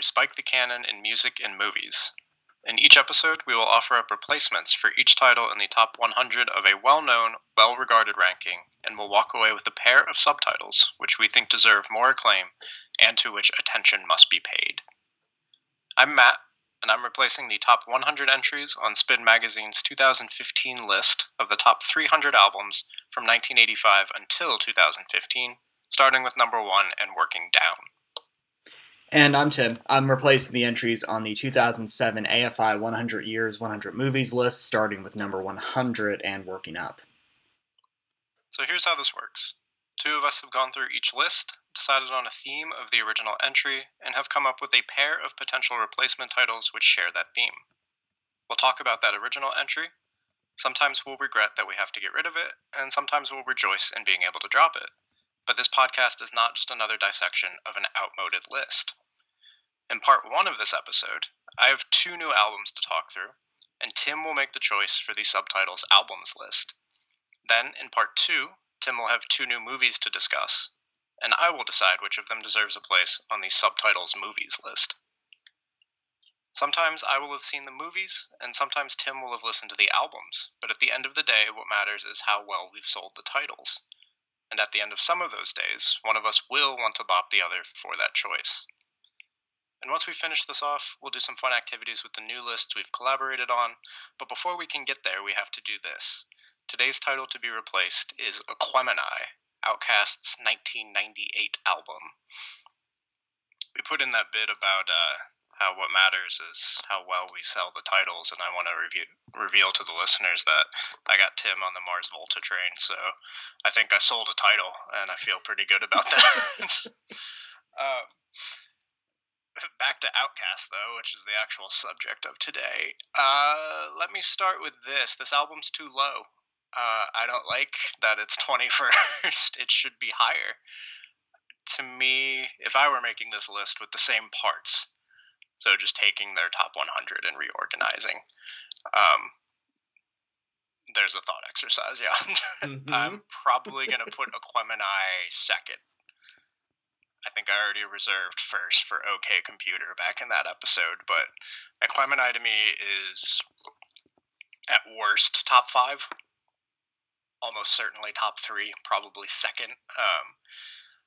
we spike the canon in music and movies. In each episode, we will offer up replacements for each title in the top 100 of a well known, well regarded ranking, and will walk away with a pair of subtitles which we think deserve more acclaim and to which attention must be paid. I'm Matt, and I'm replacing the top 100 entries on Spin Magazine's 2015 list of the top 300 albums from 1985 until 2015, starting with number one and working down. And I'm Tim. I'm replacing the entries on the 2007 AFI 100 Years 100 Movies list, starting with number 100 and working up. So here's how this works two of us have gone through each list, decided on a theme of the original entry, and have come up with a pair of potential replacement titles which share that theme. We'll talk about that original entry. Sometimes we'll regret that we have to get rid of it, and sometimes we'll rejoice in being able to drop it. But this podcast is not just another dissection of an outmoded list. In part one of this episode, I have two new albums to talk through, and Tim will make the choice for the subtitles albums list. Then, in part two, Tim will have two new movies to discuss, and I will decide which of them deserves a place on the subtitles movies list. Sometimes I will have seen the movies, and sometimes Tim will have listened to the albums, but at the end of the day, what matters is how well we've sold the titles. And at the end of some of those days, one of us will want to bop the other for that choice. And once we finish this off, we'll do some fun activities with the new list we've collaborated on. But before we can get there, we have to do this. Today's title to be replaced is Aquemini, OutKast's 1998 album. We put in that bit about uh, what matters is how well we sell the titles, and I want to review, reveal to the listeners that I got Tim on the Mars Volta train, so I think I sold a title, and I feel pretty good about that. um, back to OutKast, though, which is the actual subject of today. Uh, let me start with this. This album's too low. Uh, I don't like that it's 21st. it should be higher. To me, if I were making this list with the same parts, so just taking their top 100 and reorganizing, um, there's a thought exercise. Yeah, mm-hmm. I'm probably gonna put Aquemini second I think I already reserved first for OK Computer back in that episode, but Aquemini to me is at worst top five, almost certainly top three, probably second. Um,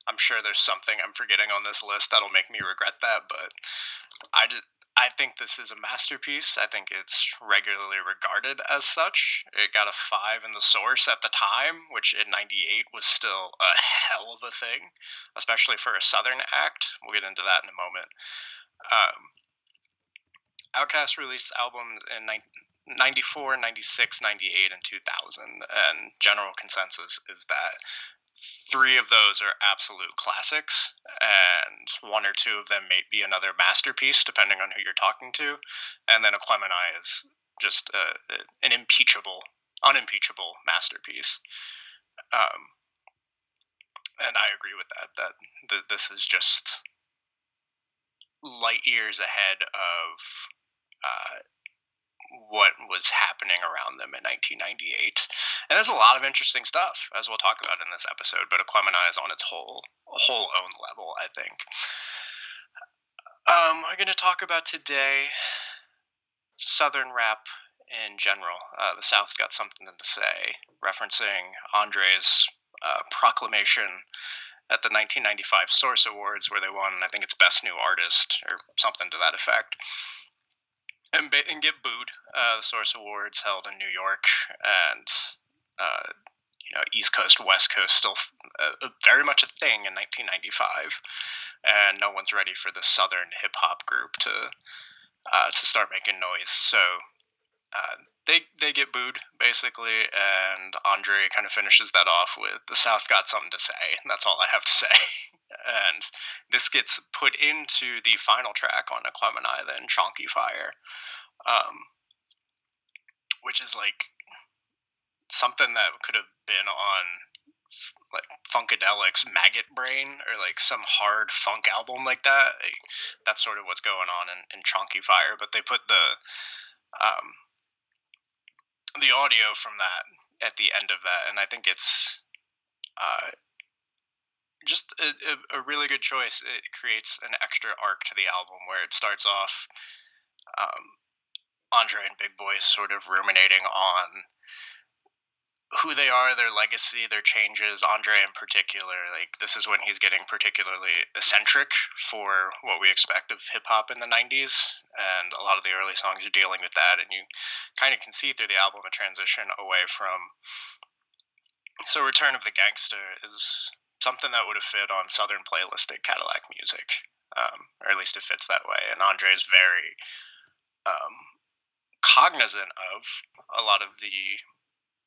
I'm sure there's something I'm forgetting on this list that'll make me regret that, but I I think this is a masterpiece. I think it's regularly regarded as such. It got a five in the source at the time, which in '98 was still a hell of a thing, especially for a Southern act. We'll get into that in a moment. Um, Outkast released albums in 94, 96, 98, and 2000, and general consensus is that three of those are absolute classics, and one or two of them may be another masterpiece, depending on who you're talking to. And then Aquemini is just uh, an impeachable, unimpeachable masterpiece. Um, and I agree with that. That, that this is just light years ahead of uh, was happening around them in 1998. And there's a lot of interesting stuff, as we'll talk about in this episode. But Aquemini is on its whole whole own level, I think. Um, we're going to talk about today Southern rap in general. Uh, the South's got something to say, referencing Andre's uh, proclamation at the 1995 Source Awards, where they won, I think it's Best New Artist or something to that effect and, and get booed. Uh, the Source Awards held in New York, and uh, you know East Coast, West Coast, still uh, very much a thing in 1995, and no one's ready for the Southern hip hop group to uh, to start making noise. So uh, they they get booed basically, and Andre kind of finishes that off with the South got something to say, and that's all I have to say. and this gets put into the final track on Aquemini, then Chonky Fire, um, which is like something that could have been on like Funkadelics Maggot Brain or like some hard funk album like that. Like, that's sort of what's going on in, in Chonky Fire. But they put the um, the audio from that at the end of that, and I think it's uh, just a, a, really good choice. It creates an extra arc to the album where it starts off um, Andre and Big Boi sort of ruminating on who they are, their legacy, their changes. Andre, in particular, like this is when he's getting particularly eccentric for what we expect of hip hop in the '90s, and a lot of the early songs are dealing with that, and you kind of can see through the album a transition away from. So, Return of the Gangster is something that would have fit on Southernplayalisticadillacmuzik, um, or at least it fits that way. And Andre is very um, cognizant of a lot of the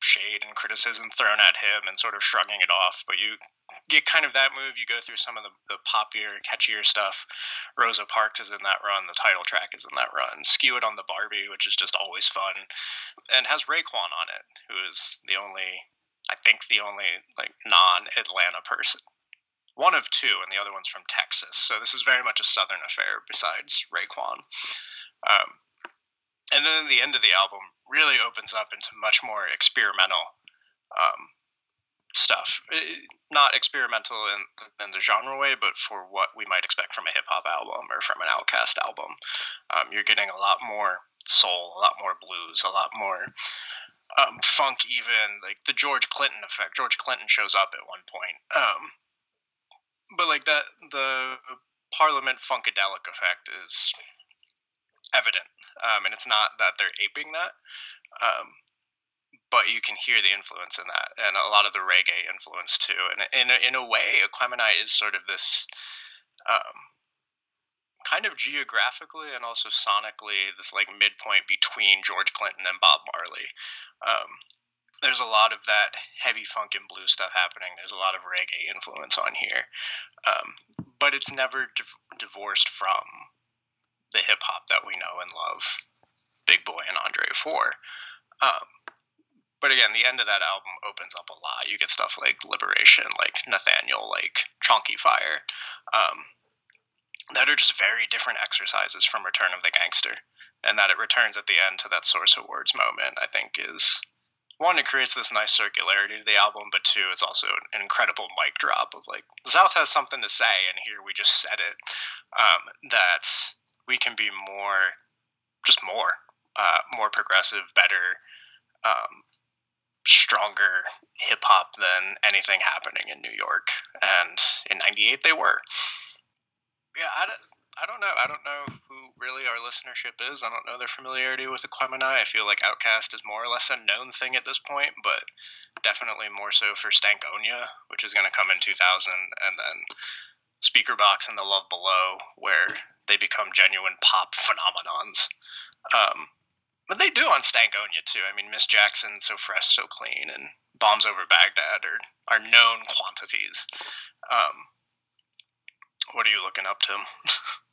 shade and criticism thrown at him and sort of shrugging it off. But you get kind of that move. You go through some of the, the poppier, catchier stuff. Rosa Parks is in that run. The title track is in that run. Skew It on the Bar-B, which is just always fun, and has Raekwon on it, who is the only, I think, the only like non-Atlanta person. One of two, and the other one's from Texas. So this is very much a Southern affair. Besides Raekwon. Um, and then the end of the album really opens up into much more experimental um, stuff. It, not experimental in, in, the genre way, but for what we might expect from a hip hop album or from an OutKast album. Um, you're getting a lot more soul, a lot more blues, a lot more um, funk, even like the George Clinton effect. George Clinton shows up at one point. Um, but like that, the Parliament Funkadelic effect is evident, um, and it's not that they're aping that, um, but you can hear the influence in that, and a lot of the reggae influence too. And in a, in a way, Aquemini is sort of this um, kind of geographically and also sonically this like midpoint between George Clinton and Bob Marley. Um, there's a lot of that heavy funk and blues stuff happening. There's a lot of reggae influence on here, um, but it's never div- divorced from the hip hop that we know and love, Big Boi and Andre for. Um, but again, the end of that album opens up a lot. You get stuff like Liberation, like Nathaniel, like Chonky Fire, um, that are just very different exercises from Return of the Gangster. And that it returns at the end to that Source Awards moment, I think is one, it creates this nice circularity to the album, but two, it's also an incredible mic drop of like South has something to say, and here we just said it. Um, that we can be more, just more, uh, more progressive, better, um, stronger hip hop than anything happening in New York. And in '98, they were. Don't, know. I don't know who really our listenership is. I don't know their familiarity with Aquemini. I feel like OutKast is more or less a known thing at this point, but definitely more so for Stankonia, which is going to come in 2000, and then Speakerboxxx and The Love Below, where they become genuine pop phenomenons. Um, but they do on Stankonia too. I mean, Miss Jackson, So Fresh, So Clean, and Bombs Over Baghdad are, are known quantities. Um, what are you looking up, Tim?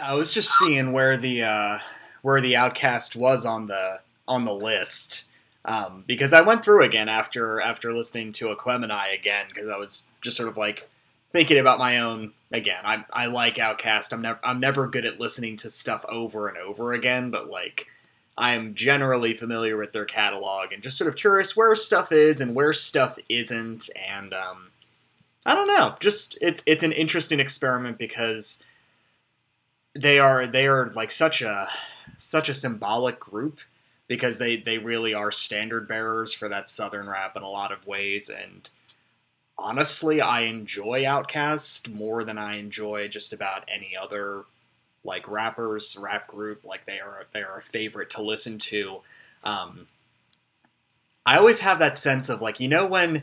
I was just seeing where the uh, where the OutKast was on the on the list um, because I went through again after after listening to Aquemini again because I was just sort of like thinking about my own again. I I like OutKast. I'm never I'm never good at listening to stuff over and over again, but like I'm generally familiar with their catalog and just sort of curious where stuff is and where stuff isn't. And um, I don't know. Just it's it's an interesting experiment because they are they are like such a such a symbolic group because they they really are standard bearers for that southern rap in a lot of ways and honestly, I enjoy OutKast more than I enjoy just about any other like rappers, rap group. Like they are they are a favorite to listen to. Um, I always have that sense of like you know when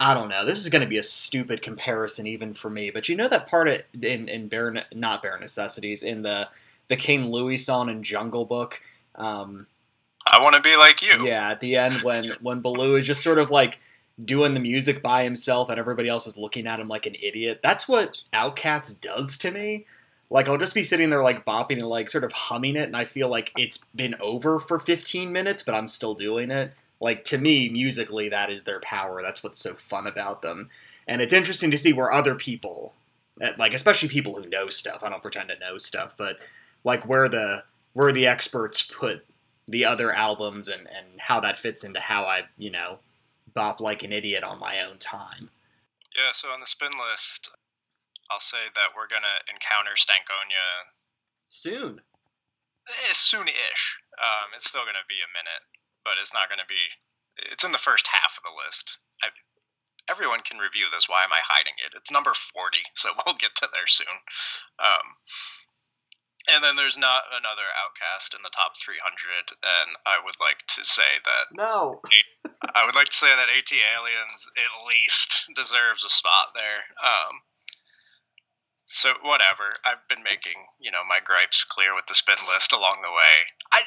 I don't know. This is going to be a stupid comparison even for me, but you know that part of, in in bare not bare necessities in the the King Louie song in Jungle Book. Um, I want to be like you. Yeah, at the end when when Baloo is just sort of like doing the music by himself and everybody else is looking at him like an idiot. That's what OutKast does to me. Like I'll just be sitting there like bopping and like sort of humming it, and I feel like it's been over for 15 minutes, but I'm still doing it. Like to me musically that is their power. That's what's so fun about them. And it's interesting to see where other people uh, like especially people who know stuff. I don't pretend to know stuff, but like where the where the experts put the other albums and and how that fits into how I, you know, bop like an idiot on my own time. Yeah, so on the spin list, I'll say that we're gonna encounter Stankonia soon. Eh, soon-ish. Um, it's still gonna be a minute, but it's not gonna be. It's in the first half of the list. I, everyone can review this. Why am I hiding it? It's number forty, so we'll get to there soon. Um, and then there's not another OutKast in the top 300, and I would like to say that no, I would like to say that ATLiens at least deserves a spot there. Um, so whatever, I've been making you know my gripes clear with the spin list along the way. I.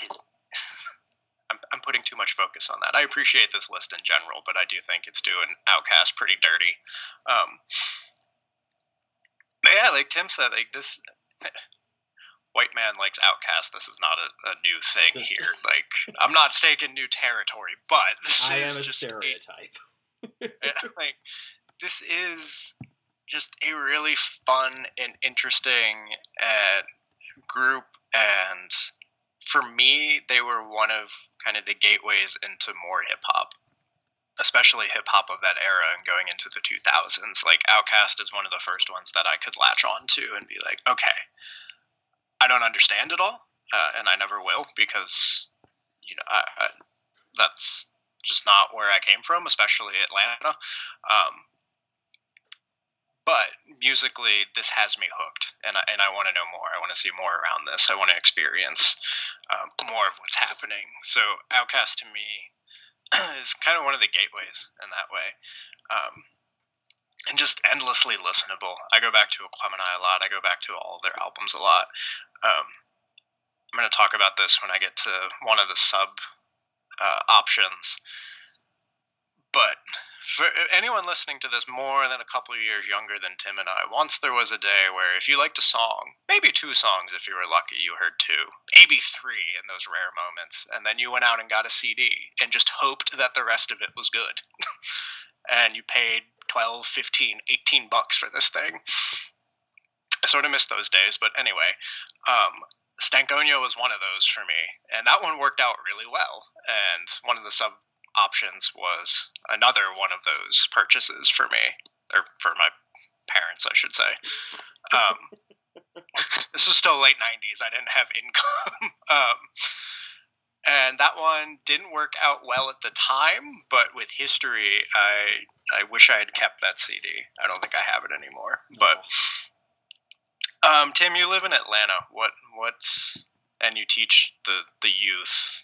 I'm, putting too much focus on that. I appreciate this list in general, but I do think it's doing OutKast pretty dirty. Um, but yeah, like Tim said, like this white man likes OutKast. This is not a, a new thing here. like I'm not staking new territory, but this I is am a stereotype. A, like this is just a really fun and interesting uh, group, and for me, they were one of kind of the gateways into more hip hop. Especially hip hop of that era and going into the 2000s. Like, OutKast is one of the first ones that I could latch on to and be like, okay, I don't understand it all, uh, and I never will because you know I, I, that's just not where I came from, especially Atlanta. Um, but musically, this has me hooked, and I, and I want to know more. I want to see more around this. I want to experience um, more of what's happening. So, OutKast to me is kind of one of the gateways in that way. Um, and just endlessly listenable. I go back to Aquemini a lot. I go back to all their albums a lot. Um, I'm going to talk about this when I get to one of the sub uh, options. For anyone listening to this more than a couple of years younger than Tim and I, once there was a day where if you liked a song, maybe two songs if you were lucky, you heard two, maybe three in those rare moments, and then you went out and got a CD and just hoped that the rest of it was good. and you paid 12, 15, 18 bucks for this thing. I sort of miss those days, but anyway, um, Stankonia was one of those for me, and that one worked out really well. And one of the sub options was another one of those purchases for me, or for my parents, I should say. Um, this was still late '90s. I didn't have income. um, and that one didn't work out well at the time but with history i i wish i had kept that cd i don't think i have it anymore but um, tim you live in atlanta what what's and you teach the the youth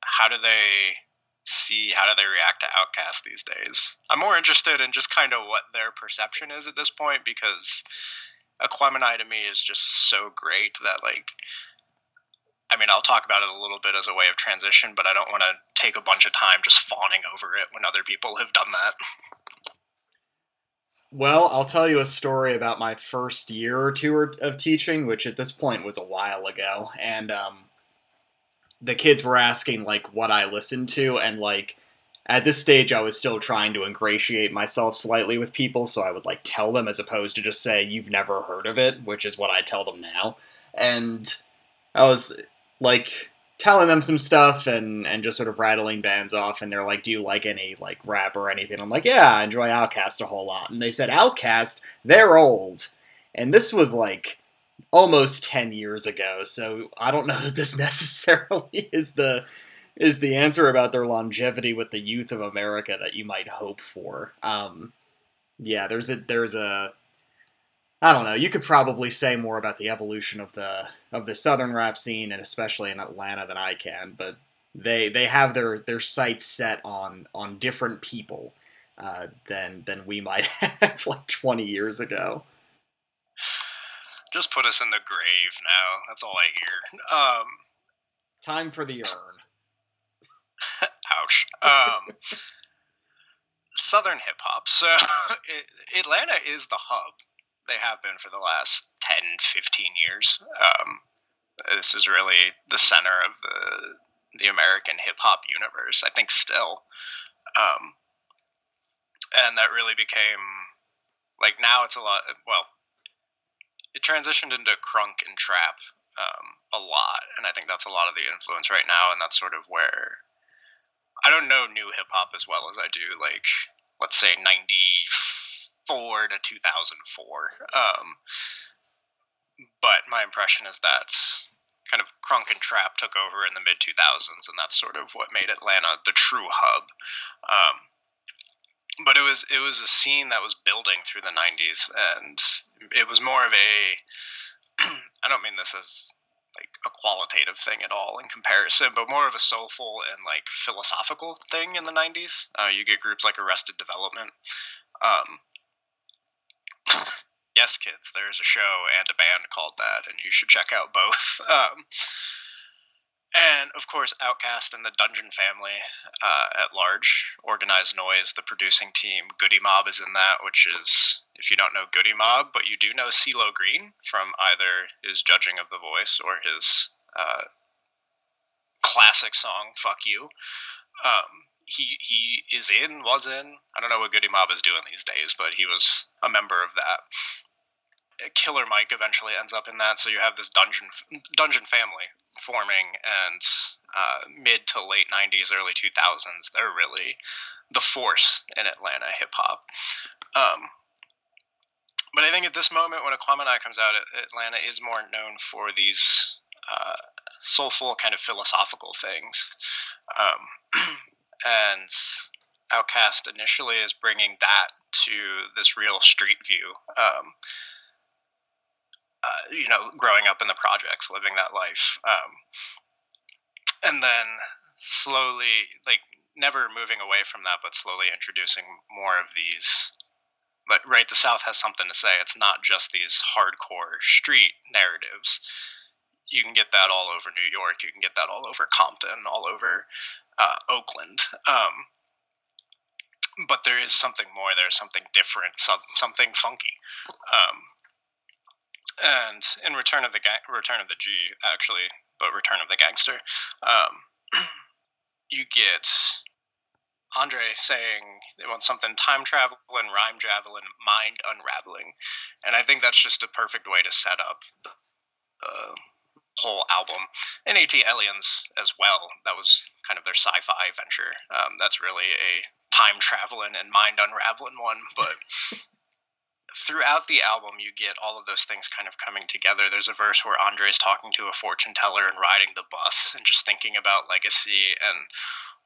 how do they see how do they react to OutKast these days i'm more interested in just kind of what their perception is at this point because aquemini to me is just so great that like I mean, I'll talk about it a little bit as a way of transition, but I don't want to take a bunch of time just fawning over it when other people have done that. Well, I'll tell you a story about my first year or two of teaching, which at this point was a while ago, and um, the kids were asking like what I listened to, and like at this stage, I was still trying to ingratiate myself slightly with people, so I would like tell them as opposed to just say you've never heard of it, which is what I tell them now, and I was like telling them some stuff and and just sort of rattling bands off and they're like do you like any like rap or anything? I'm like yeah i enjoy OutKast a whole lot. And they said OutKast they're old. And this was like almost 10 years ago so i don't know that this necessarily is the is the answer about their longevity with the youth of america that you might hope for um yeah there's a there's a I don't know. You could probably say more about the evolution of the of the southern rap scene, and especially in Atlanta, than I can. But they they have their their sights set on on different people uh, than than we might have like twenty years ago. Just put us in the grave now. That's all I hear. Um, Time for the urn. ouch. Um, southern hip hop. So Atlanta is the hub they have been for the last 10, 15 years. Um, this is really the center of the the American hip hop universe. I think still, um, and that really became like now it's a lot. Well, it transitioned into crunk and trap um, a lot, and I think that's a lot of the influence right now, and that's sort of where I don't know new hip hop as well as I do like let's say ninety four to two thousand four. Um, but my impression is that kind of crunk and trap took over in the mid 2000s, and that's sort of what made Atlanta the true hub. Um, but it was it was a scene that was building through the 90s, and it was more of a I don't mean this as like a qualitative thing at all in comparison, but more of a soulful and like philosophical thing in the 90s. Uh, you get groups like Arrested Development. Um, yes, kids, there's a show and a band called that, and you should check out both. Um, and of course, OutKast and the Dungeon family uh, at large, Organized Noise, the producing team, Goodie Mob is in that, which is, if you don't know Goodie Mob, but you do know CeeLo Green from either his judging of The Voice or his uh, classic song "Fuck You." Um, he he is in, was in. I don't know what Goodie Mob is doing these days, but he was a member of that. Killer Mike eventually ends up in that. So you have this dungeon dungeon family forming, and uh, mid to late '90s, early 2000s, they're really the force in Atlanta hip hop. Um, but I think at this moment, when Aquemini comes out, Atlanta is more known for these uh, soulful, kind of philosophical things. Um, and OutKast initially is bringing that to this real street view. Um, uh, you know, growing up in the projects, living that life, um, and then slowly, like never moving away from that, but slowly introducing more of these. But right, the South has something to say. It's not just these hardcore street narratives. You can get that all over New York. You can get that all over Compton, all over uh, Oakland. Um, but there is something more. There's something different. Some, something funky. Um, and in Return of the Gang, Return of the G, actually, but Return of the Gangster, um, you get Andre saying they want something time travel and rhyme javelin, mind unraveling, and I think that's just a perfect way to set up the uh, whole album. And ATLiens as well. That was kind of their sci-fi venture. Um, that's really a time traveling and mind unraveling one, but throughout the album, you get all of those things kind of coming together. There's a verse where Andre's talking to a fortune teller and riding the bus and just thinking about legacy. And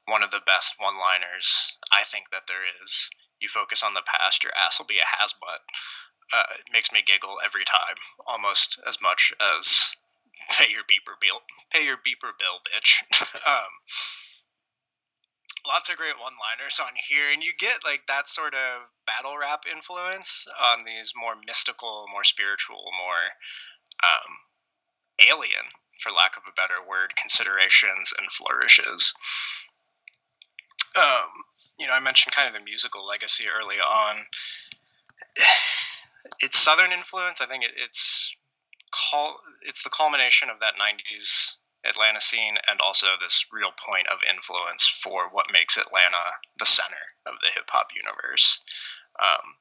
one of the best one liners I think that there is you focus on the past, your ass will be a hasbutt. Uh, it makes me giggle every time, almost as much as pay your beeper bill, pay your beeper bill, bitch. um, lots of great one-liners on here, and you get like that sort of battle rap influence on these more mystical, more spiritual, more um, alien, for lack of a better word, considerations and flourishes. Um, you know, I mentioned kind of the musical legacy early on. It's Southern influence. I think it, it's call it's the culmination of that 90s Atlanta scene and also this real point of influence for what makes Atlanta the center of the hip hop universe. Um,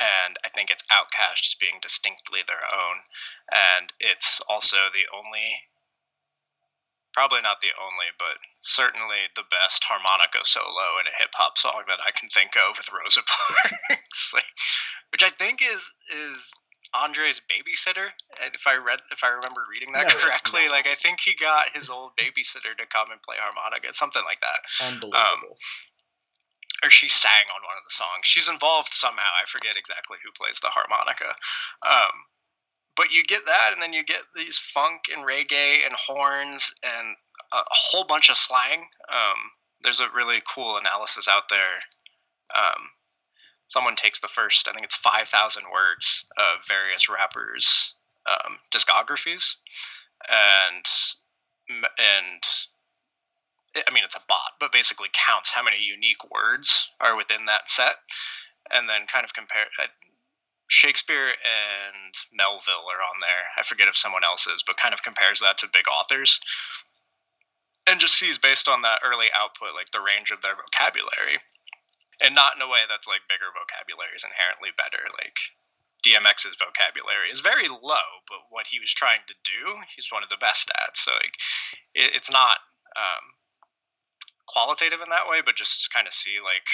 and I think it's OutKast as being distinctly their own, and it's also the only, probably not the only, but certainly the best harmonica solo in a hip hop song that I can think of with Rosa Parks, like, which I think is is Andre's babysitter. If I read, if I remember reading that no, correctly, like I think he got his old babysitter to come and play harmonica, something like that. Unbelievable. Um, or she sang on one of the songs. She's involved somehow. I forget exactly who plays the harmonica. Um, but you get that, and then you get these funk and reggae and horns and a whole bunch of slang. Um, there's a really cool analysis out there um, someone takes the first, I think it's 5,000 words of various rappers' um, discographies, and and I mean it's a bot, but basically counts how many unique words are within that set, and then kind of compare. Shakespeare and Melville are on there. I forget if someone else is, but kind of compares that to big authors. and just sees based on that early output like the range of their vocabulary and not in a way that's like bigger vocabulary is inherently better like DMX's vocabulary is very low, but what he was trying to do, he's one of the best at. So like, it, it's not um, qualitative in that way, but just kind of see like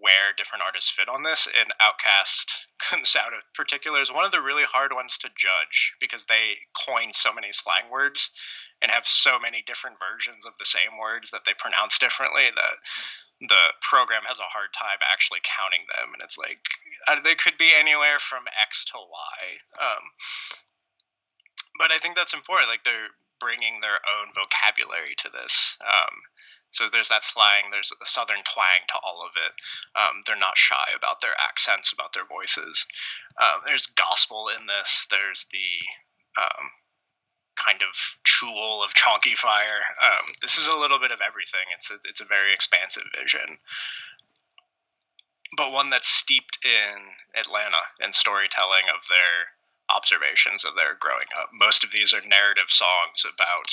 where different artists fit on this. And OutKast comes out of particular is one of the really hard ones to judge because they coin so many slang words and have so many different versions of the same words that they pronounce differently that the program has a hard time actually counting them. And it's like they could be anywhere from X to Y. Um, but I think that's important. Like they're bringing their own vocabulary to this. Um, so there's that slang, there's a southern twang to all of it. Um, they're not shy about their accents, about their voices. Uh, there's gospel in this. There's the um, kind of jewel of Chonky Fire. Um, this is a little bit of everything. It's a, it's a very expansive vision, but one that's steeped in Atlanta and storytelling of their observations of their growing up. Most of these are narrative songs about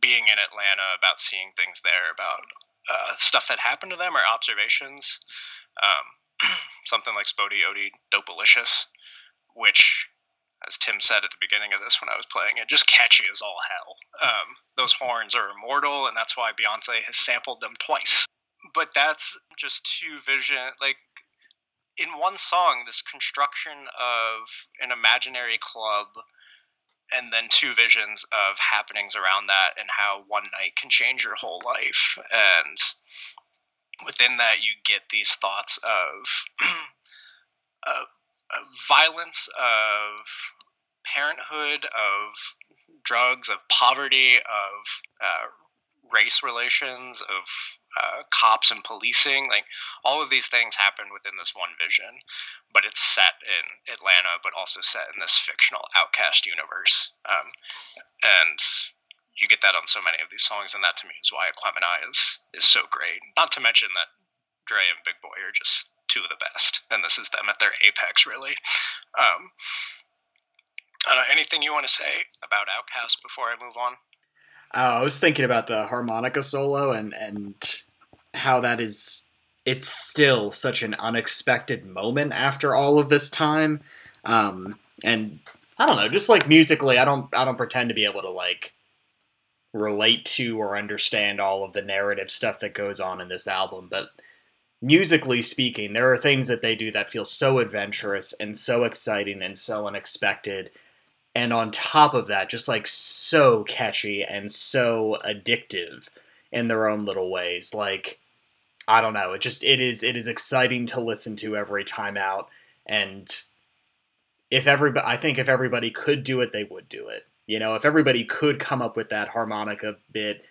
being in Atlanta, about seeing things there, about uh, stuff that happened to them or observations. Um, something like Spody Odie Dopalicious, which, as Tim said at the beginning of this when I was playing it, just catchy as all hell. Um, those horns are immortal, and that's why Beyonce has sampled them twice. But that's just two vision, like in one song, this construction of an imaginary club and then two visions of happenings around that and how one night can change your whole life. And within that you get these thoughts of, violence of parenthood of drugs of poverty of uh, race relations of uh, cops and policing. Like all of these things happen within this one vision, but it's set in Atlanta, but also set in this fictional OutKast universe. Um, and you get that on so many of these songs, and that to me is why Aquemini is is so great. Not to mention that Dre and Big Boi are just two of the best, and this is them at their apex, really. Um, anything you want to say about OutKast before I move on? Uh, I was thinking about the harmonica solo and and how that is it's still such an unexpected moment after all of this time. Um, and I don't know, just like musically, I don't I don't pretend to be able to like relate to or understand all of the narrative stuff that goes on in this album, but musically speaking, there are things that they do that feel so adventurous and so exciting and so unexpected and on top of that just like so catchy and so addictive in their own little ways like i don't know. It just it is it is exciting to listen to every time out. And if everybody i think if everybody could do it they would do it. You know if everybody could come up with that harmonica bit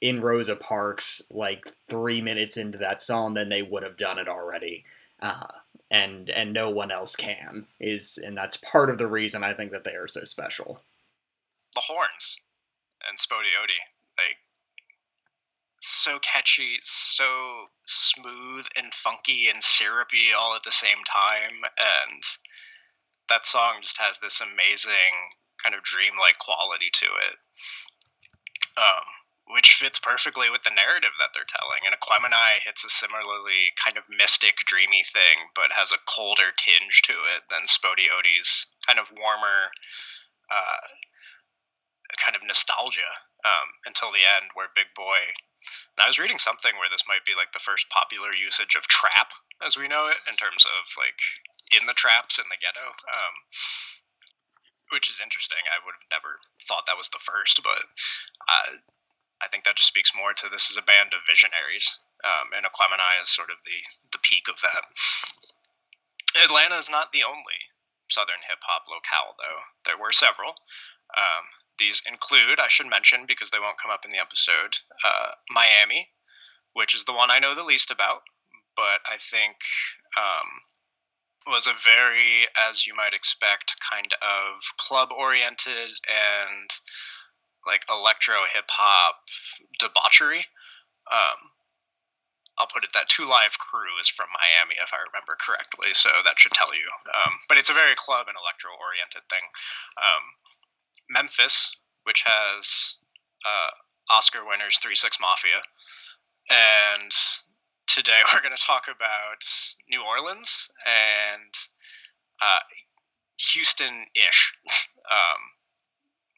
in rosa parks like three minutes into that song then they would have done it already. Uh, and and no one else can is and that's part of the reason I think that they are so special. The horns and SpottieOttie, like so catchy, so smooth and funky and syrupy all at the same time, and that song just has this amazing kind of dreamlike quality to it. Um, which fits perfectly with the narrative that they're telling. And Aquemini hits a similarly kind of mystic, dreamy thing, but has a colder tinge to it than SpottieOttie's kind of warmer, uh, kind of nostalgia um, until the end, where Big Boi. And I was reading something where this might be like the first popular usage of trap as we know it, in terms of like in the traps in the ghetto. Um, which is interesting. I would have never thought that was the first, but uh, I think that just speaks more to this is a band of visionaries, um, and Aquemini is sort of the the peak of that. Atlanta is not the only Southern hip hop locale, though. There were several. Um, these include, I should mention because they won't come up in the episode, uh, Miami, which is the one I know the least about, but I think um, was a very, as you might expect, kind of club oriented and like electro hip hop debauchery. Um, I'll put it that Two Live Crew is from Miami, if I remember correctly, so that should tell you. Um, but it's a very club and electro oriented thing. Um, Memphis, which has uh, Oscar winners Three Six Mafia, and today we're going to talk about New Orleans and uh, Houston-ish. um,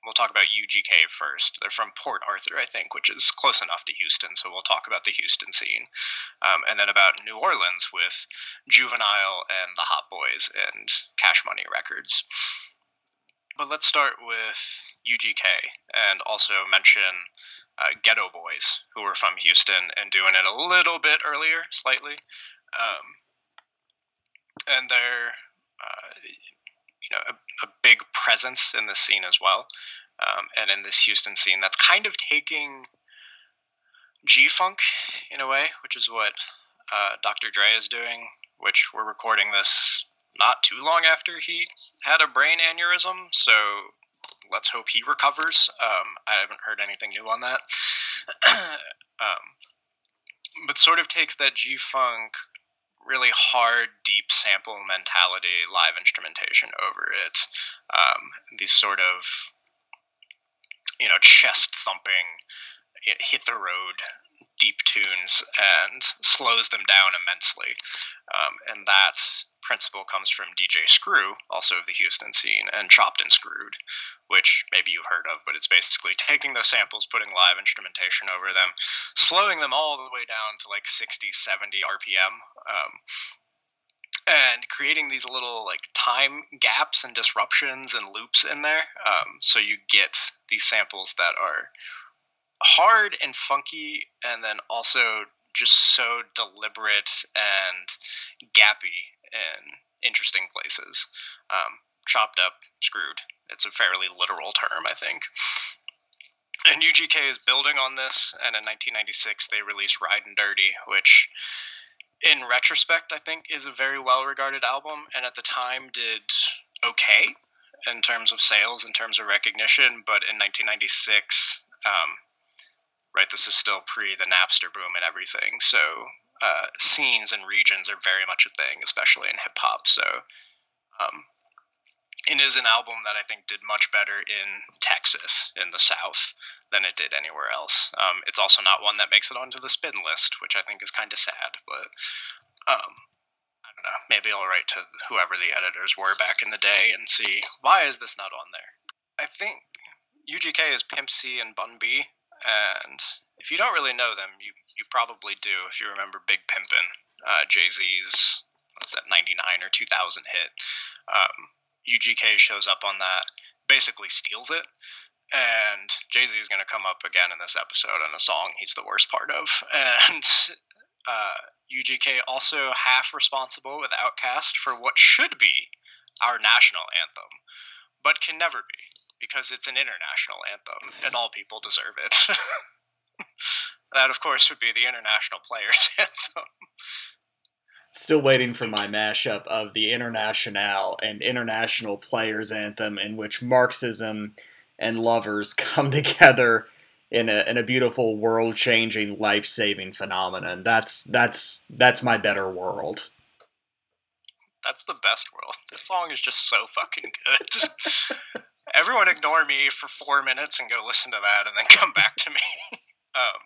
we'll talk about UGK first. They're from Port Arthur, I think, which is close enough to Houston. So we'll talk about the Houston scene, um, and then about New Orleans with Juvenile and the Hot Boys and Cash Money Records. But let's start with UGK and also mention uh, Geto Boys, who were from Houston and doing it a little bit earlier, slightly. Um, and they're, uh, you know, a, a, big presence in the scene as well. Um, and in this Houston scene, that's kind of taking G Funk in a way, which is what uh, Dr. Dre is doing, which we're recording this not too long after he had a brain aneurysm. So let's hope he recovers. Um, I haven't heard anything new on that. um, but sort of takes that G Funk really hard, deep sample mentality, live instrumentation over it. Um, these sort of, you know, chest thumping, hit the road deep tunes and slows them down immensely. Um, and that principle comes from DJ Screw, also of the Houston scene, and Chopped and Screwed, which maybe you've heard of, but it's basically taking those samples, putting live instrumentation over them, slowing them all the way down to like 60, 70 RPM. Um, and creating these little like time gaps and disruptions and loops in there um, so you get these samples that are hard and funky and then also just so deliberate and gappy in interesting places. Um, chopped up, screwed. It's a fairly literal term, I think. And UGK is building on this, and in 1996 they released Ridin' Dirty, which, in retrospect, I think is a very well regarded album, and at the time did okay in terms of sales, in terms of recognition, but in 1996, um, right, this is still pre the Napster boom and everything, so uh, scenes and regions are very much a thing, especially in hip hop. So, um, it is an album that I think did much better in Texas, in the South, than it did anywhere else. Um, it's also not one that makes it onto the spin list, which I think is kind of sad. But um, I don't know. Maybe I'll write to whoever the editors were back in the day and see why is this not on there. I think UGK is Pimp C and Bun B, and if you don't really know them, you you probably do if you remember Big Pimpin', uh, Jay Z's was that '99 or 2000 hit. Um, UGK shows up on that, basically steals it, and Jay Z is going to come up again in this episode in a song he's the worst part of, and. Uh, UGK also half responsible with Outkast for what should be our national anthem, but can never be because it's an international anthem and all people deserve it. that, of course, would be the International Players Anthem. Still waiting for my mashup of the International and International Players Anthem, in which Marxism and lovers come together in a in a beautiful, world changing, life saving phenomenon. That's that's that's my better world. That's the best world. This song is just so fucking good. Everyone ignore me for four minutes and go listen to that, and then come back to me. Um,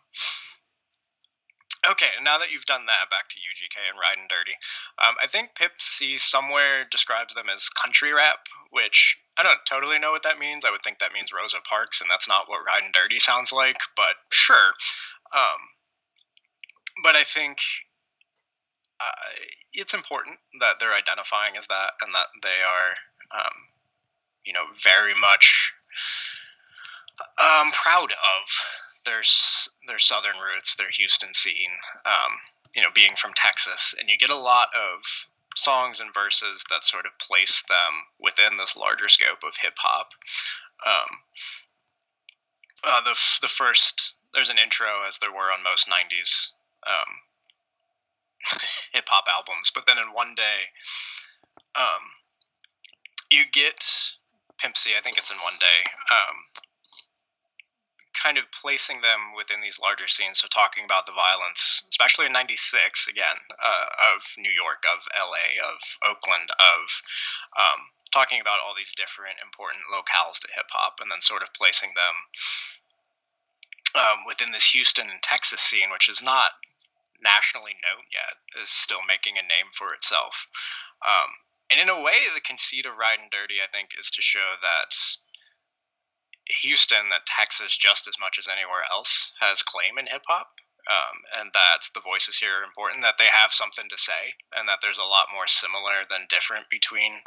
okay, now that you've done that, back to UGK and Ridin' Dirty. Um, I think Pimp C somewhere describes them as country rap, which I don't totally know what that means. I would think that means Rosa Parks, and that's not what Ridin' Dirty sounds like, but sure. Um, but I think uh, it's important that they're identifying as that and that they are, um, you know, very much um, proud of their their southern roots, their Houston scene, um, you know, being from Texas, and you get a lot of songs and verses that sort of place them within this larger scope of hip hop. Um, uh, the the first there's an intro as there were on most '90s um, hip hop albums, but then in one day, um, you get Pimp C. I think it's in one day. Kind of placing them within these larger scenes. So talking about the violence, especially in '96, again, uh, of New York, of LA, of Oakland, of um, talking about all these different important locales to hip hop, and then sort of placing them um, within this Houston and Texas scene, which is not nationally known yet, is still making a name for itself. Um, and in a way, the conceit of Ridin' Dirty, I think, is to show that Houston, that Texas, just as much as anywhere else, has claim in hip hop. Um, and that the voices here are important, that they have something to say, and that there's a lot more similar than different between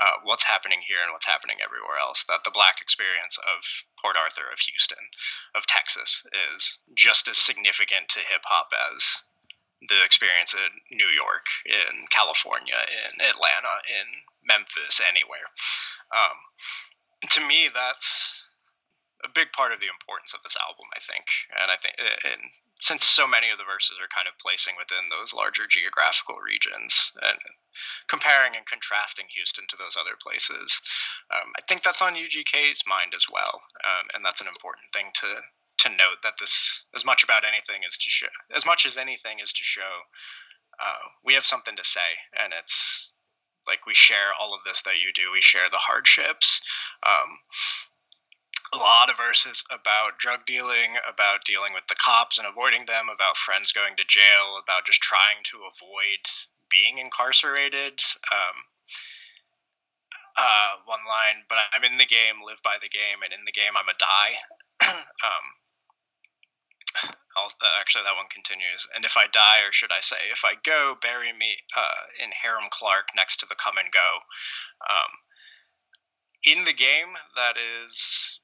uh, what's happening here and what's happening everywhere else. That the black experience of Port Arthur, of Houston, of Texas is just as significant to hip hop as the experience in New York, in California, in Atlanta, in Memphis, anywhere. Um, to me, that's a big part of the importance of this album, I think. And I think, and since so many of the verses are kind of placing within those larger geographical regions and comparing and contrasting Houston to those other places, um, I think that's on UGK's mind as well. Um, and that's an important thing to to note that this, as much about anything is to show, as much as anything is to show, uh, we have something to say, and it's like we share all of this that you do. We share the hardships. Um, a lot of verses about drug dealing, about dealing with the cops and avoiding them, about friends going to jail, about just trying to avoid being incarcerated. Um, uh, one line, but I'm in the game, live by the game, and in the game I'm a die. um, uh, actually, that one continues. And if I die, or should I say, if I go, bury me uh, in Hiram Clark next to the come and go. Um, in the game, that is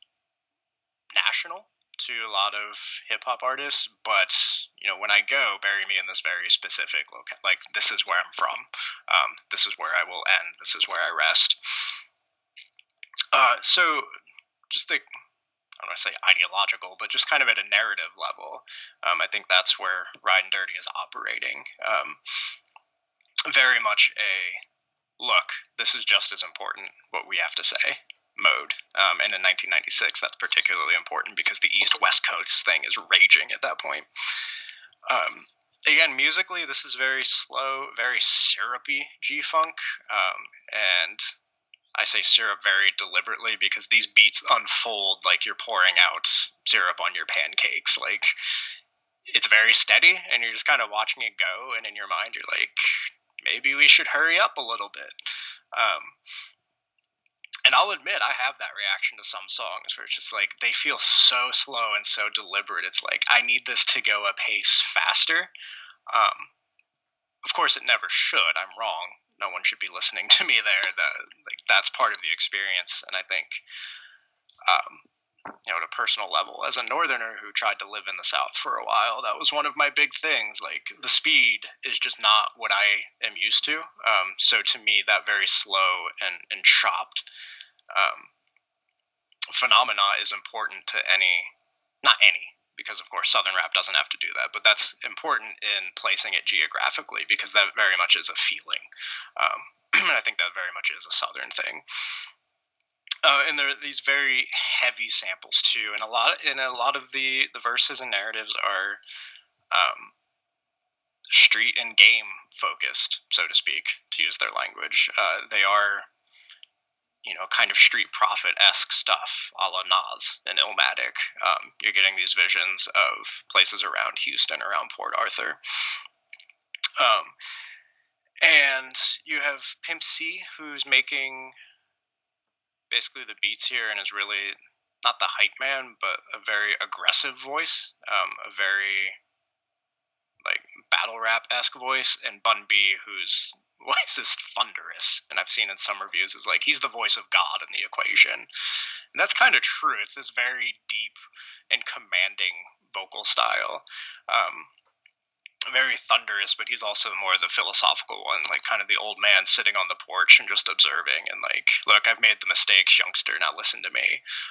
national to a lot of hip hop artists, but you know, when I go, bury me in this very specific location. Like this is where I'm from. Um, this is where I will end. This is where I rest. Uh, so, just the I don't want to say ideological, but just kind of at a narrative level, um, I think that's where Ridin' Dirty is operating. Um, very much a look. This is just as important. What we have to say mode. Um, and in 1996, that's particularly important because the East West Coast thing is raging at that point. Um, again, musically, this is very slow, very syrupy G Funk. Um, and I say syrup very deliberately because these beats unfold like you're pouring out syrup on your pancakes. Like, it's very steady, and you're just kind of watching it go. And in your mind, you're like, maybe we should hurry up a little bit. Um, and I'll admit I have that reaction to some songs where it's just like they feel so slow and so deliberate. It's like I need this to go a pace faster. Um, of course, it never should. I'm wrong. No one should be listening to me there. That like that's part of the experience, and I think, um, you know, at a personal level, as a northerner who tried to live in the South for a while, that was one of my big things. Like the speed is just not what I am used to. Um, so to me, that very slow and and chopped um, phenomena is important to any, not any, because of course Southern rap doesn't have to do that, but that's important in placing it geographically because that very much is a feeling. Um, and I think that very much is a Southern thing. Uh, and there are these very heavy samples too, and a lot and a lot of the the verses and narratives are um, street and game focused, so to speak, to use their language. Uh, they are you know, kind of street prophet esque stuff, a la Nas and Illmatic. Um, you're getting these visions of places around Houston, around Port Arthur. Um, and you have Pimp C, who's making basically the beats here and is really not the hype man, but a very aggressive voice, um, a very like battle rap esque voice, and Bun B, who's voice is thunderous, and I've seen in some reviews is like he's the voice of God in the equation, and that's kind of true. It's this very deep and commanding vocal style. Um, very thunderous, but he's also more the philosophical one, like kind of the old man sitting on the porch and just observing and like, look, I've made the mistakes, youngster. Now listen to me.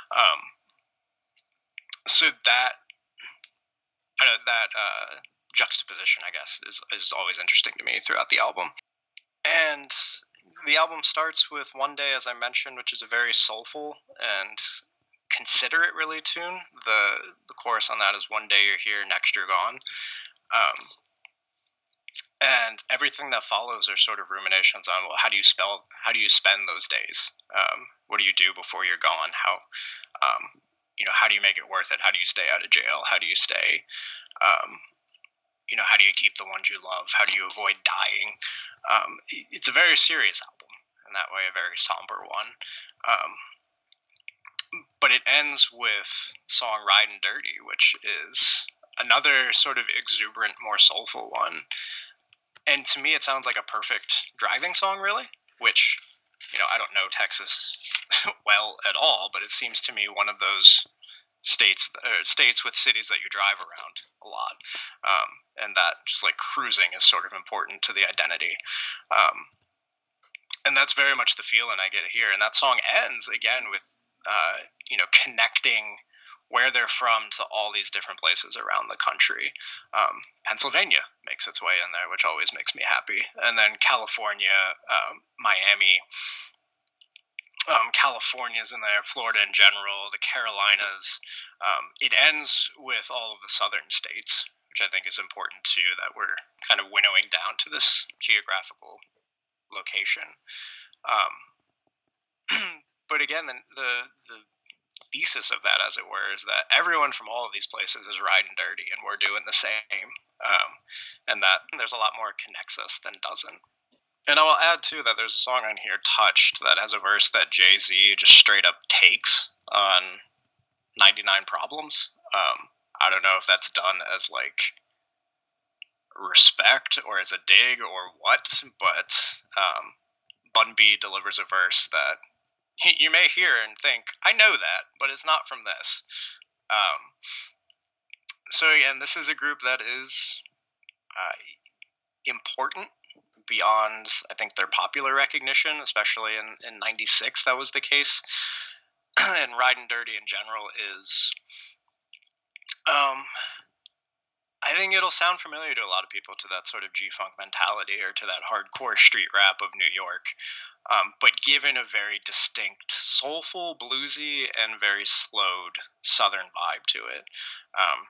Um, so that uh, that uh, juxtaposition, I guess, is is always interesting to me throughout the album. And the album starts with One Day, as I mentioned, which is a very soulful and considerate, really, tune. The, the chorus on that is One Day You're Here, Next You're Gone. Um, and everything that follows are sort of ruminations on well how do you spell how do you spend those days um, what do you do before you're gone how um, you know, how do you make it worth it? How do you stay out of jail? How do you stay, um, you know, how do you keep the ones you love? How do you avoid dying? Um, it's a very serious album, and that way, a very somber one. Um, but it ends with song "Ridin' Dirty," which is another sort of exuberant, more soulful one. And to me, it sounds like a perfect driving song, really. Which, you know, I don't know Texas well at all, but it seems to me one of those states uh, states with cities that you drive around a lot, um, and that just like cruising is sort of important to the identity. Um, and that's very much the feeling I get here. And that song ends again with uh, you know connecting where they're from to all these different places around the country. Um, Pennsylvania makes its way in there, which always makes me happy. And then California, um, Miami, um, California's in there, Florida in general, the Carolinas. Um, it ends with all of the southern states, which I think is important too, that we're kind of winnowing down to this geographical location. Um, but again, the, the, the thesis of that, as it were, is that everyone from all of these places is riding dirty, and we're doing the same, um, and that there's a lot more connects us than doesn't. And I will add too that there's a song on here, "Touched," that has a verse that Jay Z just straight up takes on 99 Problems. Um, I don't know if that's done as like respect or as a dig or what, but um, Bun B delivers a verse that you may hear and think, I know that, but it's not from this. Um, so again, this is a group that is uh, important beyond, I think, their popular recognition, especially in, in 96, that was the case. and Ridin' Dirty in general is um, I think it'll sound familiar to a lot of people to that sort of G Funk mentality or to that hardcore street rap of New York, um, but given a very distinct, soulful, bluesy, and very slowed Southern vibe to it. Um,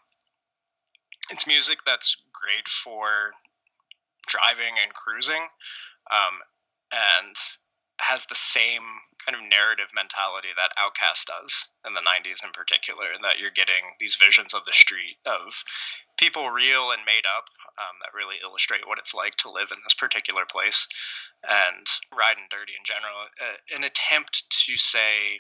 it's music that's great for driving and cruising, um, and has the same kind of narrative mentality that OutKast does in the 90s in particular, and that you're getting these visions of the street of people real and made up um, that really illustrate what it's like to live in this particular place. And Ridin' Dirty in general, uh, an attempt to say,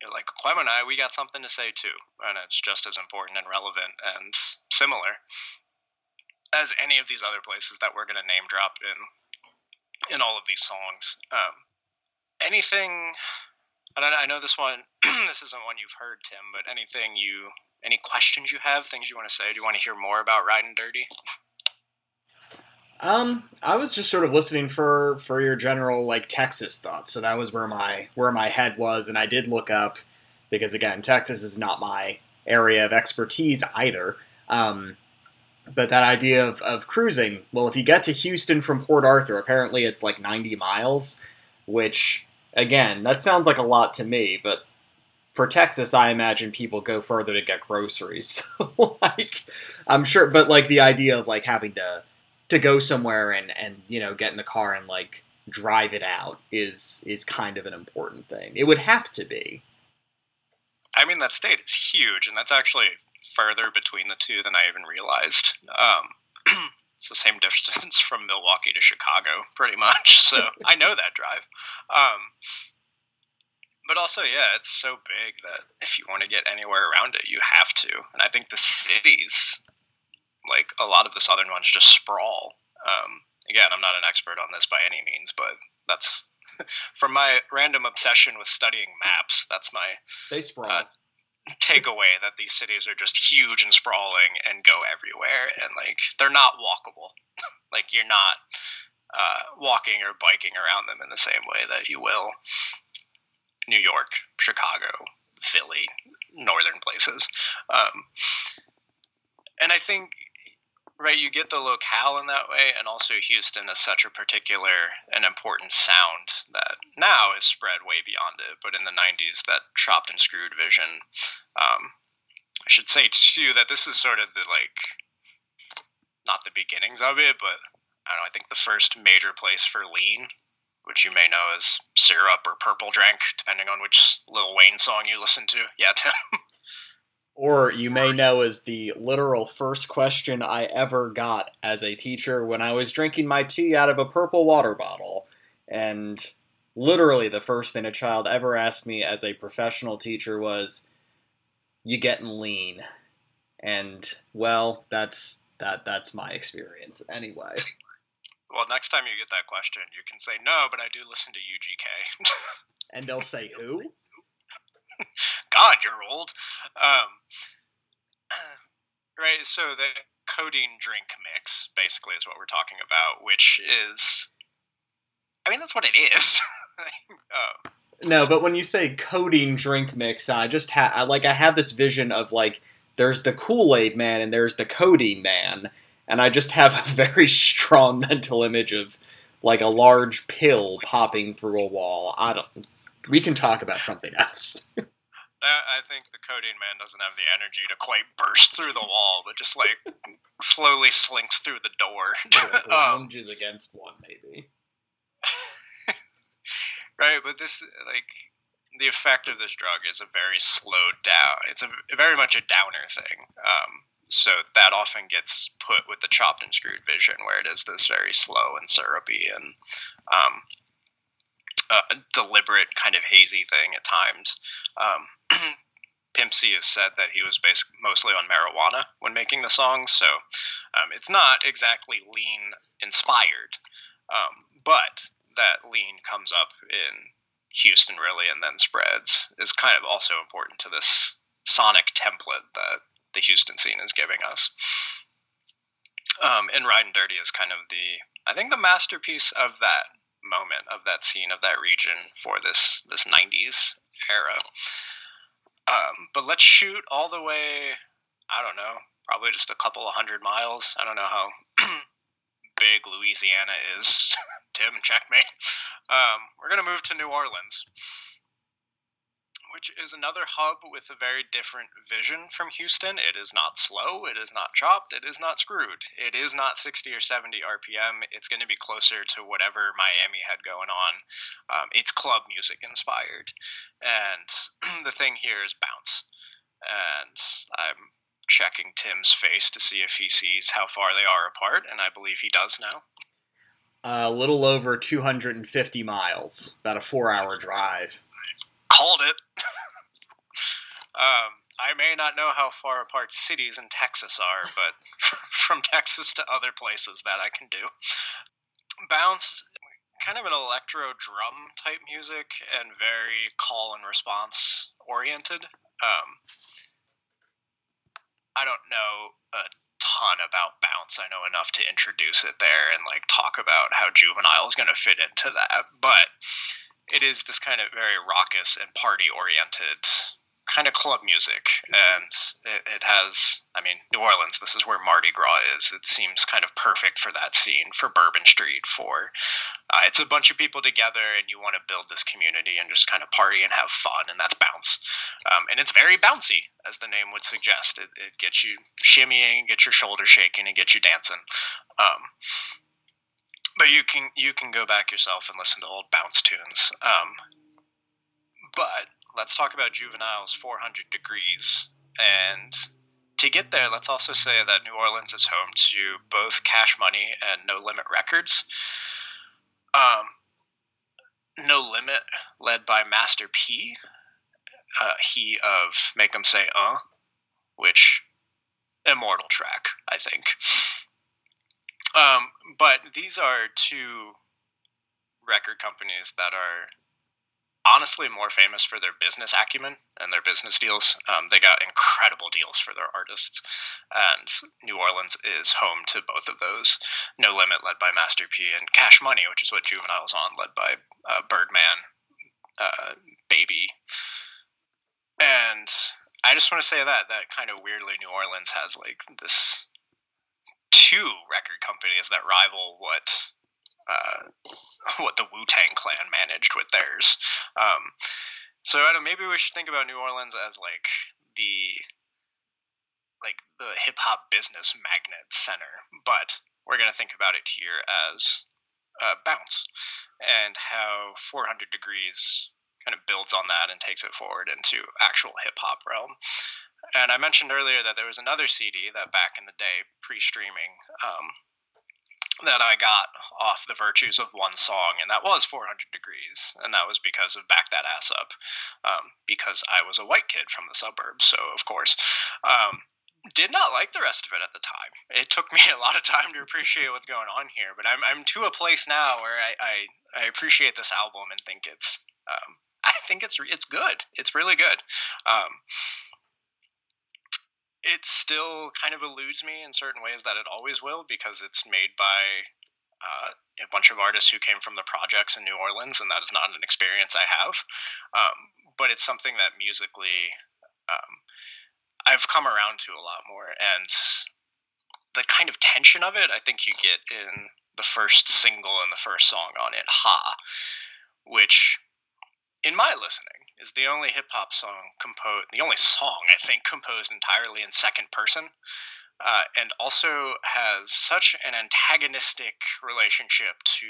you know, like I, we got something to say too, and it's just as important and relevant and similar as any of these other places that we're going to name drop in in all of these songs. Um, anything? I know this one. this isn't one you've heard, Tim. But anything you, any questions you have, things you want to say? Do you want to hear more about Ridin' Dirty? Um, I was just sort of listening for for your general like Texas thoughts. So that was where my where my head was, and I did look up because again, Texas is not my area of expertise either. Um, but that idea of, of cruising, well, if you get to Houston from Port Arthur, apparently it's like 90 miles, which, again, that sounds like a lot to me, but for Texas, I imagine people go further to get groceries. So, like, I'm sure, but like the idea of like having to to go somewhere and and you know get in the car and like drive it out is is kind of an important thing. It would have to be. I mean, that state is huge, and that's actually further between the two than I even realized. Um, it's the same distance from Milwaukee to Chicago, pretty much. So I know that drive. Um, but also, yeah, it's so big that if you want to get anywhere around it, you have to. And I think the cities, like a lot of the southern ones, just sprawl. Um, again, I'm not an expert on this by any means, but that's from my random obsession with studying maps. That's my they sprawl. Uh, takeaway that these cities are just huge and sprawling and go everywhere and like they're not walkable. Like you're not uh, walking or biking around them in the same way that you will new york chicago philly northern places. Um, and i think right you get the locale in that way and also houston is such a particular and important sound that now is spread way beyond it but in the 90s that chopped and screwed vision um, i should say too that this is sort of the like not the beginnings of it but i don't know i think the first major place for lean which you may know as syrup or purple drink, depending on which Lil Wayne song you listen to. Yeah, Tim. Or you may know as the literal first question I ever got as a teacher when I was drinking my tea out of a purple water bottle. And literally the first thing a child ever asked me as a professional teacher was, You getting lean? And well, that's that that's my experience anyway. Well, next time you get that question, you can say no, but I do listen to UGK. and they'll say who? God, you're old. Um, right. So the codeine drink mix basically is what we're talking about, which is, I mean, that's what it is. oh. No, but when you say codeine drink mix, I just have like I have this vision of like there's the Kool Aid man and there's the codeine man, and I just have a very strong mental image of like a large pill popping through a wall. I don't. We can talk about something else. I think the codeine man doesn't have the energy to quite burst through the wall, but just like slowly slinks through the door. like, lounges um, against one, maybe. right, but this like the effect of this drug is a very slowed down. It's a very much a downer thing. Um, so that often gets put with the chopped and screwed vision, where it is this very slow and syrupy and um, uh, deliberate kind of hazy thing at times. Um, Pimp C has said that he was based mostly on marijuana when making the song, so um, it's not exactly lean inspired, um, but that lean comes up in Houston really and then spreads is kind of also important to this sonic template that the Houston scene is giving us. Um, and Dirty is kind of the, I think, the masterpiece of that moment, of that scene, of that region for this this '90s era. Um, but let's shoot all the way. I don't know, probably just a couple of hundred miles. I don't know how big Louisiana is. Tim, checkmate. Um, we're gonna move to New Orleans which is another hub with a very different vision from Houston. It is not slow, it is not chopped, it is not screwed. It is not 60 or 70 RPM. It's going to be closer to whatever Miami had going on. Um, it's club music inspired. And the thing here is bounce. And I'm checking Tim's face to see if he sees how far they are apart, and I believe he does now. A little over 250 miles, about a four hour drive called it. um, I may not know how far apart cities in Texas are, but from Texas to other places, that I can do. Bounce, kind of an electro drum type music and very call and response oriented. Um, I don't know a ton about bounce. I know enough to introduce it there and like talk about how juvenile is going to fit into that, but it is this kind of very raucous and party oriented kind of club music. And it, it, has i mean new orleans this is where mardi gras is. It seems kind of perfect for that scene for bourbon street for uh, it's a bunch of people together and you want to build this community and just kind of party and have fun and that's bounce. Um, and it's very bouncy as the name would suggest. It, it gets you shimmying get your shoulders shaking and get you dancing. Um, but you can you can go back yourself and listen to old bounce tunes. Um, but let's talk about Juvenile's 400 Degrees. And to get there, let's also say that New Orleans is home to both Cash Money and No Limit Records. Um, no Limit, led by Master P, uh, he of Make 'em Say Uh, which immortal track, I think. Um, but these are two record companies that are honestly more famous for their business acumen and their business deals. Um, they got incredible deals for their artists, and New Orleans is home to both of those. No Limit, led by Master P, and Cash Money, which is what Juvenile's on, led by uh, Birdman, uh, Baby, and I just want to say that that kind of weirdly New Orleans has like this two record companies that rival what uh, what the Wu Tang Clan managed with theirs. Um, so I don't. Maybe we should think about New Orleans as like the like the hip hop business magnet center, but we're gonna think about it here as uh, bounce and how 400 degrees kind of builds on that and takes it forward into actual hip hop realm. And I mentioned earlier that there was another CD that back in the day, pre streaming, um, that I got off the virtues of one song, and that was 400 Degrees. And that was because of Back That Ass Up, um, because I was a white kid from the suburbs. So, of course, um, did not like the rest of it at the time. It took me a lot of time to appreciate what's going on here, but I'm, I'm to a place now where I, I, I appreciate this album and think it's um, I think it's it's good. It's really good. Um, it still kind of eludes me in certain ways that it always will because it's made by uh, a bunch of artists who came from the projects in New Orleans, and that is not an experience I have. Um, but it's something that musically um, I've come around to a lot more, and the kind of tension of it, I think you get in the first single and the first song on it, "Ha," which in my listening, is the only hip hop song composed, the only song I think composed entirely in second person, uh, and also has such an antagonistic relationship to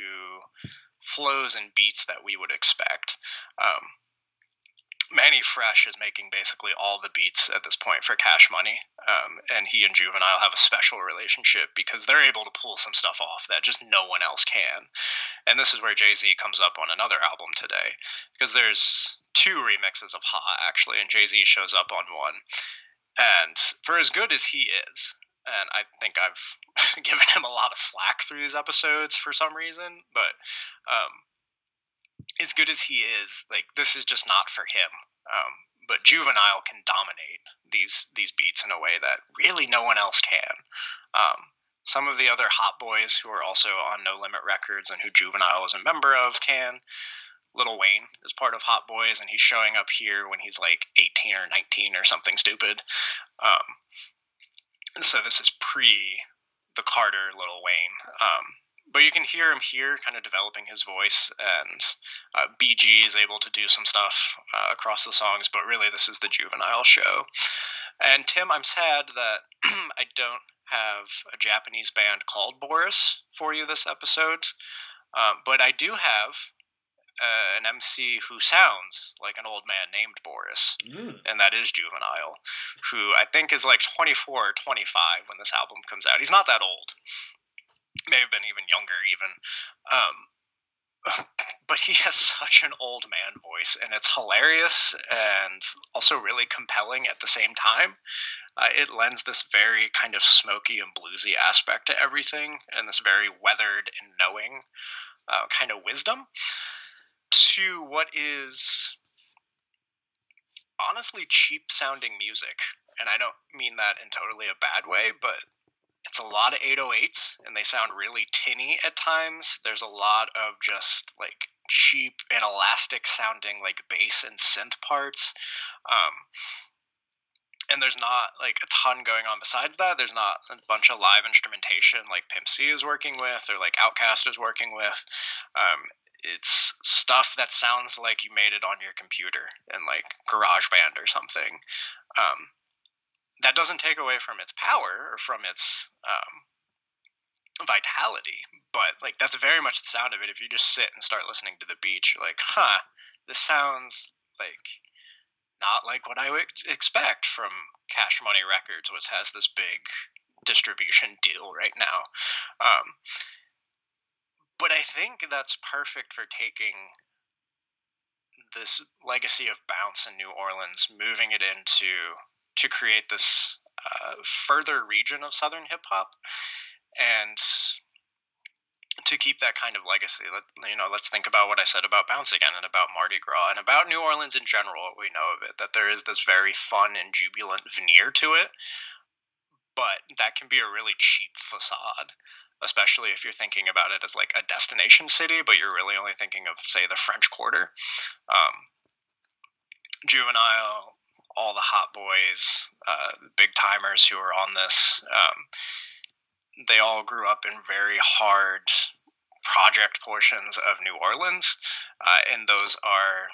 flows and beats that we would expect. Um, Mannie Fresh is making basically all the beats at this point for Cash Money, um, and he and Juvenile have a special relationship because they're able to pull some stuff off that just no one else can. And this is where Jay Z comes up on another album today, because there's two remixes of Ha actually, and Jay Z shows up on one. And for as good as he is, and I think I've given him a lot of flack through these episodes for some reason, but um, as good as he is, like this is just not for him. Um, but Juvenile can dominate these these beats in a way that really no one else can. Um, some of the other hot boys who are also on No Limit Records and who Juvenile is a member of can. Lil Wayne is part of Hot Boys, and he's showing up here when he's like 18 or 19 or something stupid. Um, so this is pre the Carter Lil Wayne. Um, but you can hear him here kind of developing his voice and uh, bg is able to do some stuff uh, across the songs but really this is the juvenile show and tim i'm sad that i don't have a japanese band called boris for you this episode uh, but i do have uh, an MC who sounds like an old man named Boris, mm. and that is Juvenile, who I think is like 24 or 25 when this album comes out. He's not that old, may have been even younger even um, but he has such an old man voice and it's hilarious and also really compelling at the same time. Uh, it lends this very kind of smoky and bluesy aspect to everything and this very weathered and knowing uh, kind of wisdom to what is honestly cheap sounding music. And i don't mean that in totally a bad way but it's a lot of 808s and they sound really tinny at times. There's a lot of just like cheap and elastic sounding like bass and synth parts. Um, and there's not like a ton going on besides that. There's not a bunch of live instrumentation like Pimp C is working with or like OutKast is working with. Um, it's stuff that sounds like you made it on your computer and like GarageBand or something. Um, that doesn't take away from its power or from its um, vitality, but like that's very much the sound of it. If you just sit and start listening to the beach, you're like, huh, this sounds like not like what I would expect from Cash Money Records, which has this big distribution deal right now. Um, but I think that's perfect for taking this legacy of bounce in New Orleans, moving it into to create this uh, further region of Southern hip hop, and to keep that kind of legacy. Let, you know, let's think about what I said about Bounce again, and about Mardi Gras, and about New Orleans in general. What we know of it, that there is this very fun and jubilant veneer to it, but that can be a really cheap facade especially if you're thinking about it as like a destination city, but you're really only thinking of, say, the French Quarter. Um, Juvenile all the hot boys, uh, big timers who are on this, um, they all grew up in very hard project portions of New Orleans, uh, and those are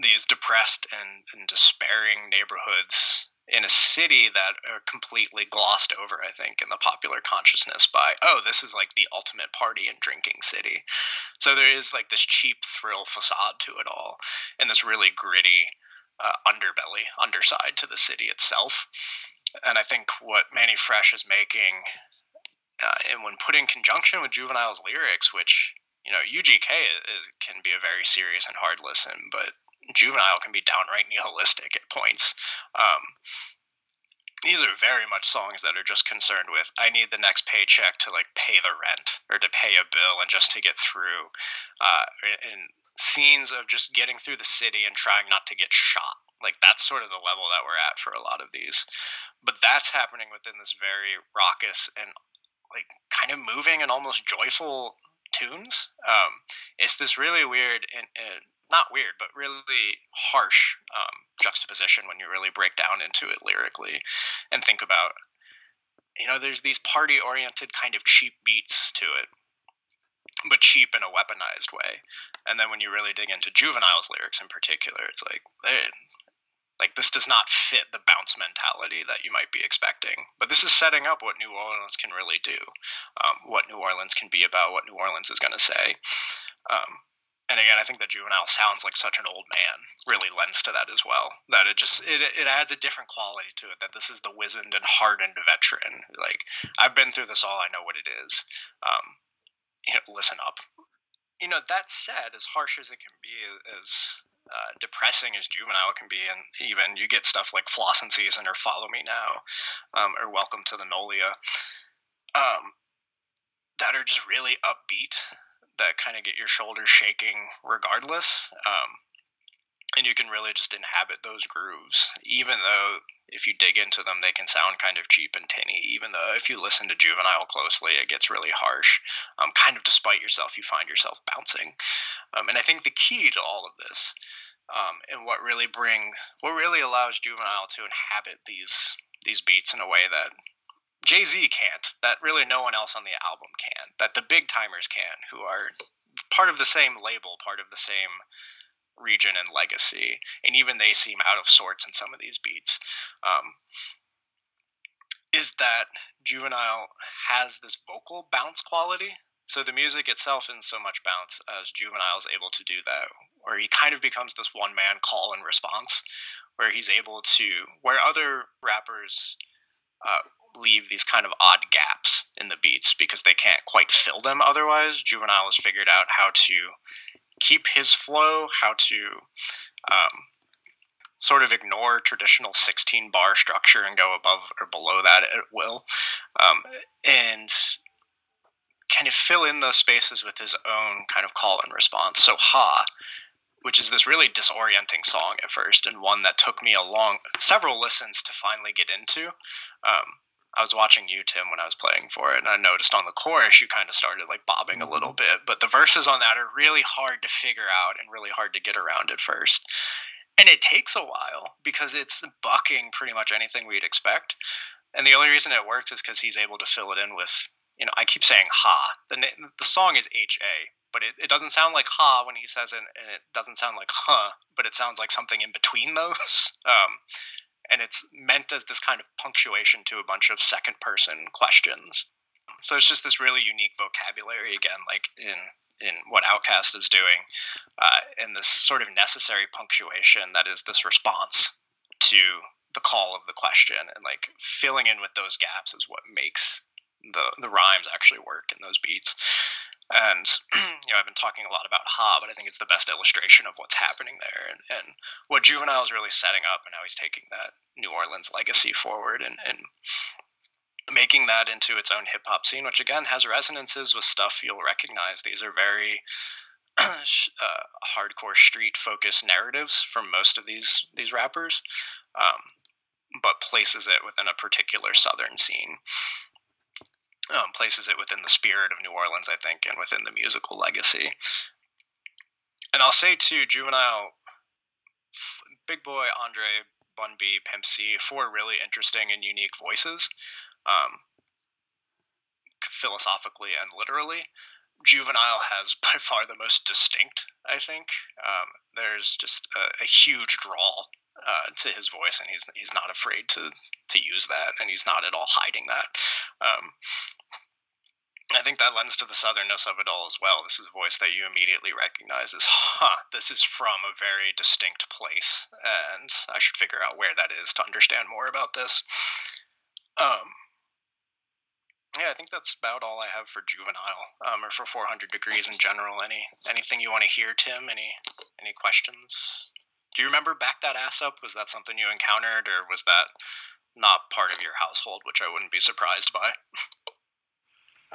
these depressed and, and, despairing neighborhoods in a city that are completely glossed over, I think, in the popular consciousness by, oh, this is like the ultimate party and drinking city. So there is like this cheap thrill facade to it all, and this really gritty uh, underbelly, underside to the city itself. And I think what Mannie Fresh is making, uh, and when put in conjunction with Juvenile's lyrics, which you know UGK is, can be a very serious and hard listen, but Juvenile can be downright nihilistic at points. Um, these are very much songs that are just concerned with I need the next paycheck to like pay the rent or to pay a bill and just to get through. Uh, and scenes of just getting through the city and trying not to get shot. Like that's sort of the level that we're at for a lot of these. But that's happening within this very raucous and like kind of moving and almost joyful tunes. Um, it's this really weird and, and not weird, but really harsh um, juxtaposition when you really break down into it lyrically and think about, you know, there's these party oriented kind of cheap beats to it, but cheap in a weaponized way. And then when you really dig into Juvenile's lyrics in particular, it's like, like this does not fit the bounce mentality that you might be expecting. But this is setting up what New Orleans can really do, um, what New Orleans can be about, what New Orleans is going to say. Um, and again, I think that Juvenile sounds like such an old man really lends to that as well. That it just it, it adds a different quality to it. That this is the wizened and hardened veteran. Like I've been through this all. I know what it is. Um, you know, listen up. You know that said, as harsh as it can be, as uh, depressing as Juvenile can be, and even you get stuff like Flossin' Season or Follow Me Now, um, or Welcome to the Nolia, um, that are just really upbeat that kind of get your shoulders shaking regardless. Um, and you can really just inhabit those grooves, even though if you dig into them, they can sound kind of cheap and tinny. Even though if you listen to Juvenile closely, it gets really harsh. Um, kind of despite yourself, you find yourself bouncing. Um, and I think the key to all of this, um, and what really brings, what really allows Juvenile to inhabit these these beats in a way that Jay Z can't, that really no one else on the album can, that the big timers can, who are part of the same label, part of the same region and legacy, and even they seem out of sorts in some of these beats. Um, is that Juvenile has this vocal bounce quality. So the music itself isn't so much bounce as Juvenile is able to do that, where he kind of becomes this one man call and response, where he's able to, where other rappers uh, leave these kind of odd gaps in the beats because they can't quite fill them otherwise. Juvenile has figured out how to keep his flow, how to um, sort of ignore traditional 16 bar structure and go above or below that at will, um, and kind of fill in those spaces with his own kind of call and response. So, Ha, which is this really disorienting song at first, and one that took me a long several listens to finally get into. Um, I was watching you, Tim, when I was playing for it, and I noticed on the chorus you kind of started like bobbing a little mm-hmm. bit, but the verses on that are really hard to figure out and really hard to get around at first. And it takes a while because it's bucking pretty much anything we'd expect. And the only reason it works is because he's able to fill it in with, you know, I keep saying ha. The, the song is H A, but it, it doesn't sound like ha when he says it, and it doesn't sound like huh, but it sounds like something in between those. Um, and it's meant as this kind of punctuation to a bunch of second person questions. So it's just this really unique vocabulary again, like in in what OutKast is doing, uh, and this sort of necessary punctuation that is this response to the call of the question, and like filling in with those gaps is what makes the the rhymes actually work in those beats. And you know, I've been talking a lot about Ha, but I think it's the best illustration of what's happening there and, and what Juvenile is really setting up and how he's taking that New Orleans legacy forward and, and making that into its own hip hop scene, which again has resonances with stuff you'll recognize. These are very uh, hardcore street focused narratives from most of these these rappers, um, but places it within a particular southern scene um, places it within the spirit of New Orleans, I think, and within the musical legacy. And I'll say too, Juvenile, Big Boi, Andre, Bun B, Pimp C, four really interesting and unique voices, um, philosophically and literally. Juvenile has by far the most distinct, I think. Um, there's just a, a, huge drawl uh, to his voice, and he's he's not afraid to to use that, and he's not at all hiding that. Um, I think that lends to the southernness of it all as well. This is a voice that you immediately recognize as, huh, this is from a very distinct place, and I should figure out where that is to understand more about this. Um, yeah, I think that's about all I have for juvenile, um, or for 400 degrees in general. Any anything you want to hear, Tim? Any any questions? Do you remember back that ass up? Was that something you encountered, or was that not part of your household, which I wouldn't be surprised by?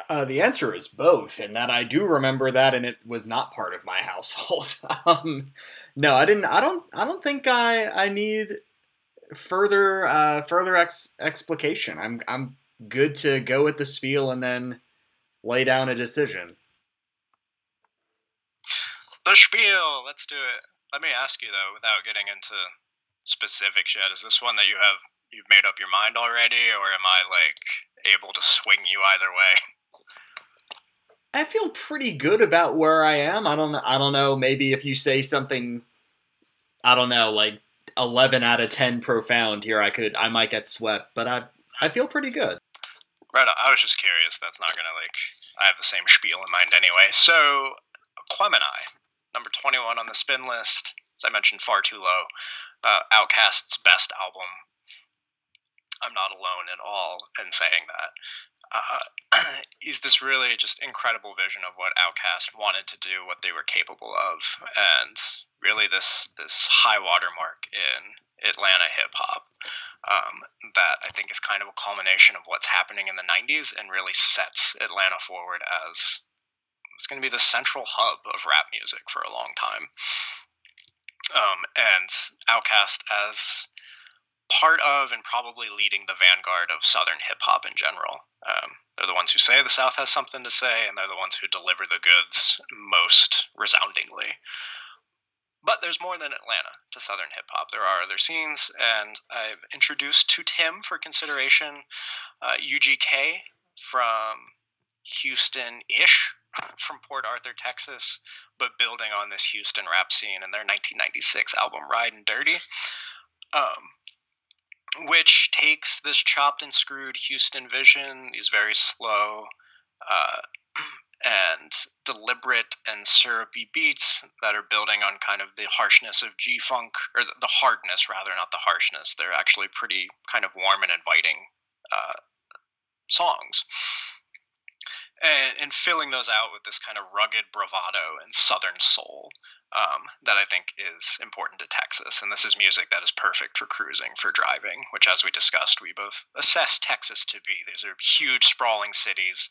Uh, the answer is both, and that I do remember that, and it was not part of my household. um, no, I didn't. I don't. I don't think I. I need further uh, further ex- explication. I'm. I'm good to go with the spiel and then lay down a decision. The spiel. Let's do it. Let me ask you though, without getting into specifics yet, is this one that you have you've made up your mind already, or am I like able to swing you either way? I feel pretty good about where I am. I don't I don't know, maybe if you say something I don't know, like 11 out of 10 profound here, I could I might get swept, but I I feel pretty good. Right, I was just curious. That's not to like I have the same spiel in mind anyway. So, Aquemini, number 21 on the spin list. As I mentioned, far too low. Uh, OutKast's best album. I'm not alone at all in saying that uh, is this really just incredible vision of what OutKast wanted to do, what they were capable of, and really this this high watermark in Atlanta hip hop um, that I think is kind of a culmination of what's happening in the '90s and really sets Atlanta forward as it's going to be the central hub of rap music for a long time. Um, and OutKast as part of and probably leading the vanguard of Southern hip hop in general. Um, they're the ones who say the South has something to say, and they're the ones who deliver the goods most resoundingly. But there's more than Atlanta to Southern hip hop. There are other scenes, and I've introduced to Tim for consideration uh, UGK from Houston ish, from Port Arthur, Texas, but building on this Houston rap scene in their 1996 album Ridin' Dirty. Um, which takes this chopped and screwed Houston vision, these very slow uh, and deliberate and syrupy beats that are building on kind of the harshness of G Funk, or the hardness rather, not the harshness. They're actually pretty kind of warm and inviting uh, songs. And, and filling those out with this kind of rugged bravado and southern soul um, that I think is important to Texas. And this is music that is perfect for cruising, for driving, which, as we discussed, we both assess Texas to be. These are huge, sprawling cities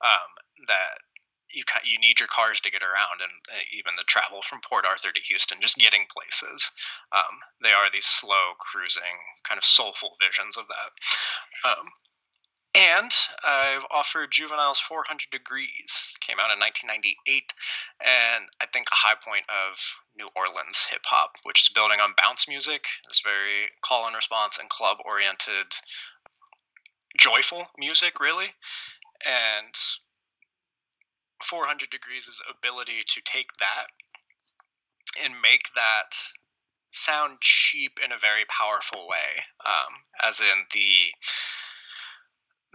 um, that you you need your cars to get around, and uh, even the travel from Port Arthur to Houston, just getting places. Um, they are these slow, cruising, kind of soulful visions of that. Um, and I've offered Juveniles 400 Degrees. Came out in 1998, and I think a high point of New Orleans hip hop, which is building on bounce music. It's very call and response and club oriented, joyful music, really. And 400 Degrees' ability to take that and make that sound cheap in a very powerful way, um, as in the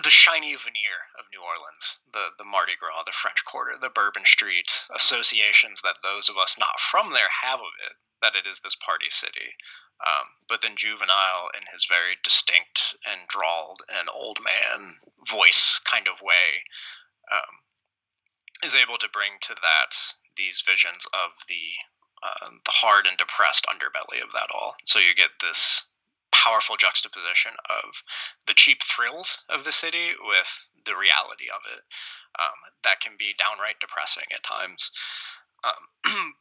the shiny veneer of New Orleans, the the Mardi Gras, the French Quarter, the Bourbon Street associations that those of us not from there have of it, that it is this party city. Um, but then Juvenile, in his very distinct and drawled and old man voice kind of way, um, is able to bring to that these visions of the uh, the hard and depressed underbelly of that all. So you get this powerful juxtaposition of the cheap thrills of the city with the reality of it. Um, that can be downright depressing at times. Um,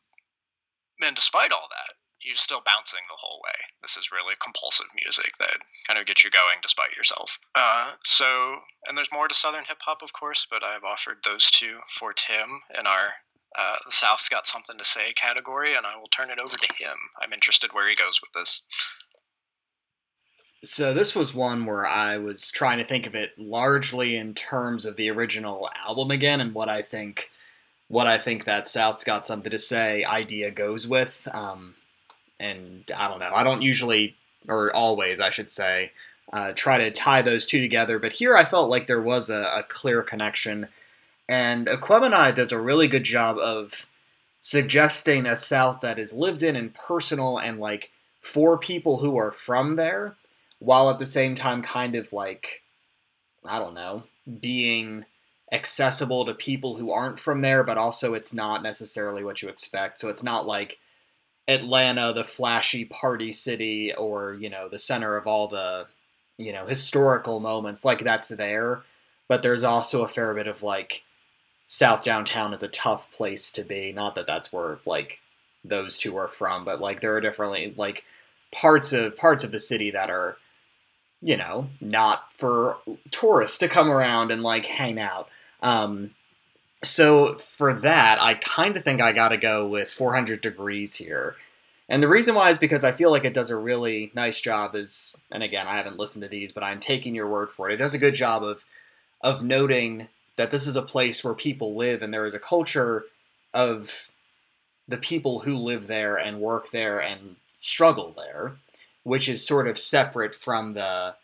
and despite all that, you're still bouncing the whole way. This is really compulsive music that kind of gets you going despite yourself. Uh, so, and there's more to Southern hip hop, of course, but I've offered those two for Tim in our uh, the South's Got Something to Say category, and I will turn it over to him. I'm interested where he goes with this. So this was one where I was trying to think of it largely in terms of the original album again, and what I think, what I think that South's got something to say idea goes with, um, and I don't know. I don't usually, or always, I should say, uh, try to tie those two together. But here I felt like there was a, a clear connection. And Aquemini does a really good job of suggesting a South that is lived in and personal and like for people who are from there, while at the same time kind of like, I don't know, being accessible to people who aren't from there, but also it's not necessarily what you expect. So it's not like Atlanta, the flashy party city, or, you know, the center of all the you know historical moments like that's there. But there's also a fair bit of like south downtown is a tough place to be. Not that that's where like those two are from but like there are definitely like parts of parts of the city that are you know not for tourists to come around and like hang out. Um so for that i kind of think i gotta go with 400 degrees here and the reason why is because I feel like it does a really nice job is and again, I haven't listened to these, but I'm taking your word for it. It does a good job of of noting that this is a place where people live and there is a culture of the people who live there and work there and struggle there, which is sort of separate from the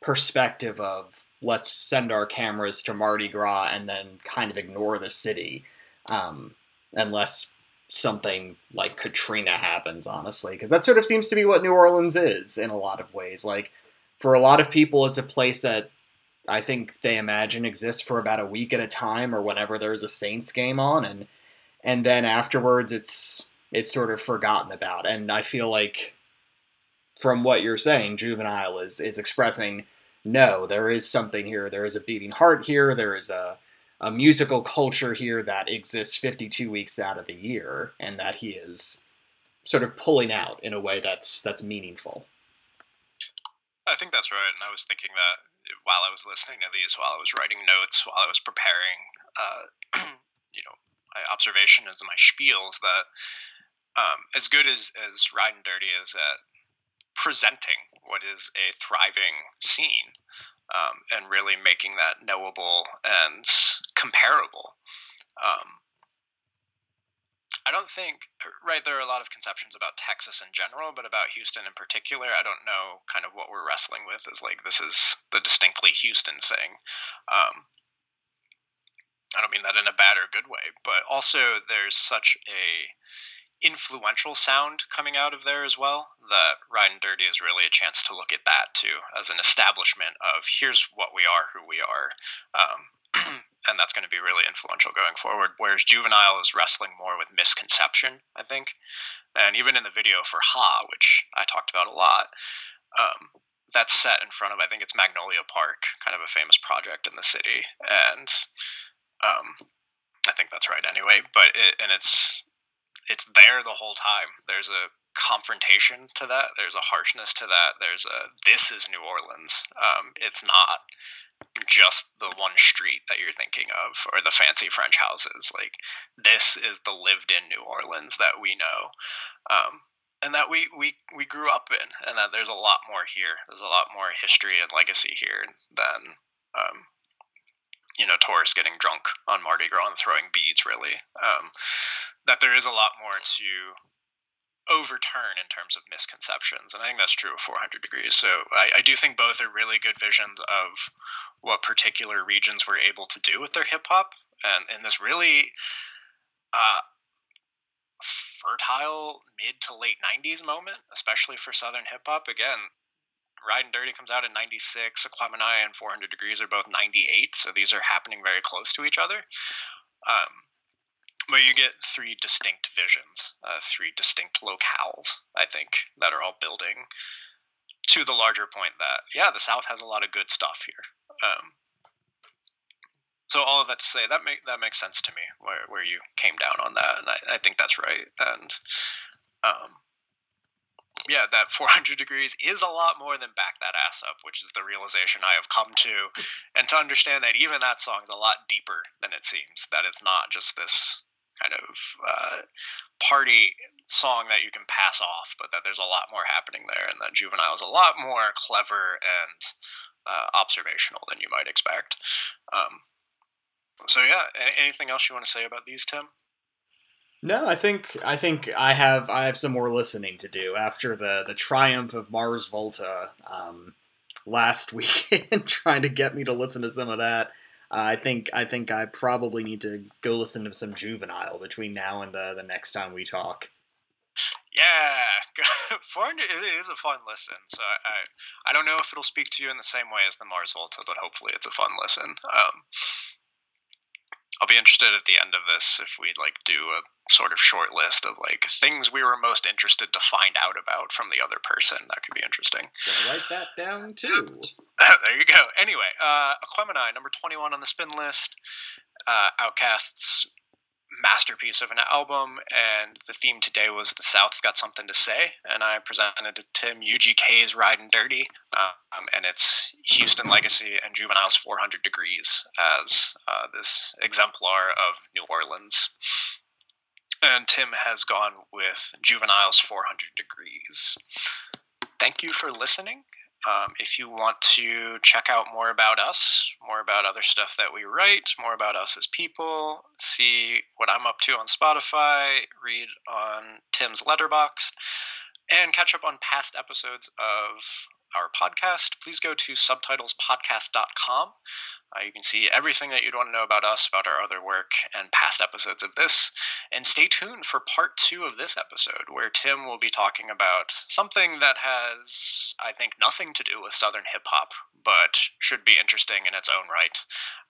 perspective of let's send our cameras to Mardi Gras and then kind of ignore the city. Um, unless something like Katrina happens, honestly, because that sort of seems to be what New Orleans is in a lot of ways. Like, for a lot of people, it's a place that I think they imagine exists for about a week at a time or whenever there's a Saints game on, and and then afterwards, it's it's sort of forgotten about. And I feel like, from what you're saying, Juvenile is is expressing no, there is something here. There is a beating heart here. There is a a musical culture here that exists 52 weeks out of the year and that he is sort of pulling out in a way that's that's meaningful. I think that's right, and I was thinking that while I was listening to these, while I was writing notes, while I was preparing, uh, you know, my observation as my spiels that um, as good as as Ridin' Dirty is at presenting what is a thriving scene, um, and really making that knowable and comparable. Um, I don't think, right, there are a lot of conceptions about Texas in general, but about Houston in particular, I don't know kind of what we're wrestling with is like this is the distinctly Houston thing. Um, I don't mean that in a bad or good way, but also there's such a influential sound coming out of there as well that Ridin' Dirty is really a chance to look at that too as an establishment of here's what we are, who we are. Um, and that's going to be really influential going forward. Whereas Juvenile is wrestling more with misconception, I think. And even in the video for Ha, which I talked about a lot, um, that's set in front of, I think it's Magnolia Park, kind of a famous project in the city. And um, I think that's right anyway. But it, and it's it's there the whole time. There's a confrontation to that. There's a harshness to that. There's a this is New Orleans. Um, it's not just the one street that you're thinking of or the fancy French houses. Like this is the lived-in New Orleans that we know. Um, and that we, we we grew up in, and that there's a lot more here. There's a lot more history and legacy here than um, you know tourists getting drunk on Mardi Gras and throwing beads. Really, um, that there is a lot more to overturn in terms of misconceptions. And I think that's true of 400 degrees. So I, I, do think both are really good visions of what particular regions were able to do with their hip hop. And in this really uh, fertile mid to late 90s moment, especially for Southern hip hop. Again, Ridin' Dirty comes out in 96, Aquemini and 400 Degrees are both 98. So these are happening very close to each other. Um, but you get three distinct visions, uh, three distinct locales, I think, that are all building to the larger point that, yeah, the South has a lot of good stuff here. Um, so all of that to say, that make that makes sense to me where, where you came down on that, and I, I think that's right. And um, yeah, that 400 degrees is a lot more than back that ass up, which is the realization I have come to, and to understand that even that song is a lot deeper than it seems. That it's not just this kind of uh, party song that you can pass off, but that there's a lot more happening there, and that Juvenile is a lot more clever and uh, observational than you might expect. Um, so yeah, anything else you want to say about these, Tim? No, I think I think I have I have some more listening to do after the the triumph of Mars Volta um, last weekend, trying to get me to listen to some of that. Uh, I think I think I probably need to go listen to some Juvenile between now and the the next time we talk. Yeah, Foreign it is a fun listen. So I, I don't know if it'll speak to you in the same way as the Mars Volta, but hopefully it's a fun listen. Um, I'll be interested at the end of this if we like do a sort of short list of like things we were most interested to find out about from the other person. That could be interesting. Gonna write that down too. there you go. Anyway, uh, Aquemini, number twenty-one on the spin list. Uh, OutKast's masterpiece of an album, and the theme today was the South's got something to say, and I presented to Tim UGK's Ridin' Dirty, um, and it's Houston Legacy and Juvenile's 400 Degrees as uh, this exemplar of New Orleans. And Tim has gone with Juvenile's 400 Degrees. Thank you for listening, um, if you want to check out more about us, more about other stuff that we write, more about us as people, see what I'm up to on Spotify, read on Tim's Letterboxd, and catch up on past episodes of our podcast, please go to subtitlespodcast.com. Uh, you can see everything that you'd want to know about us, about our other work, and past episodes of this. And stay tuned for part two of this episode, where Tim will be talking about something that has, I think, nothing to do with Southern hip hop, but should be interesting in its own right.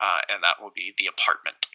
Uh, and that will be The Apartment.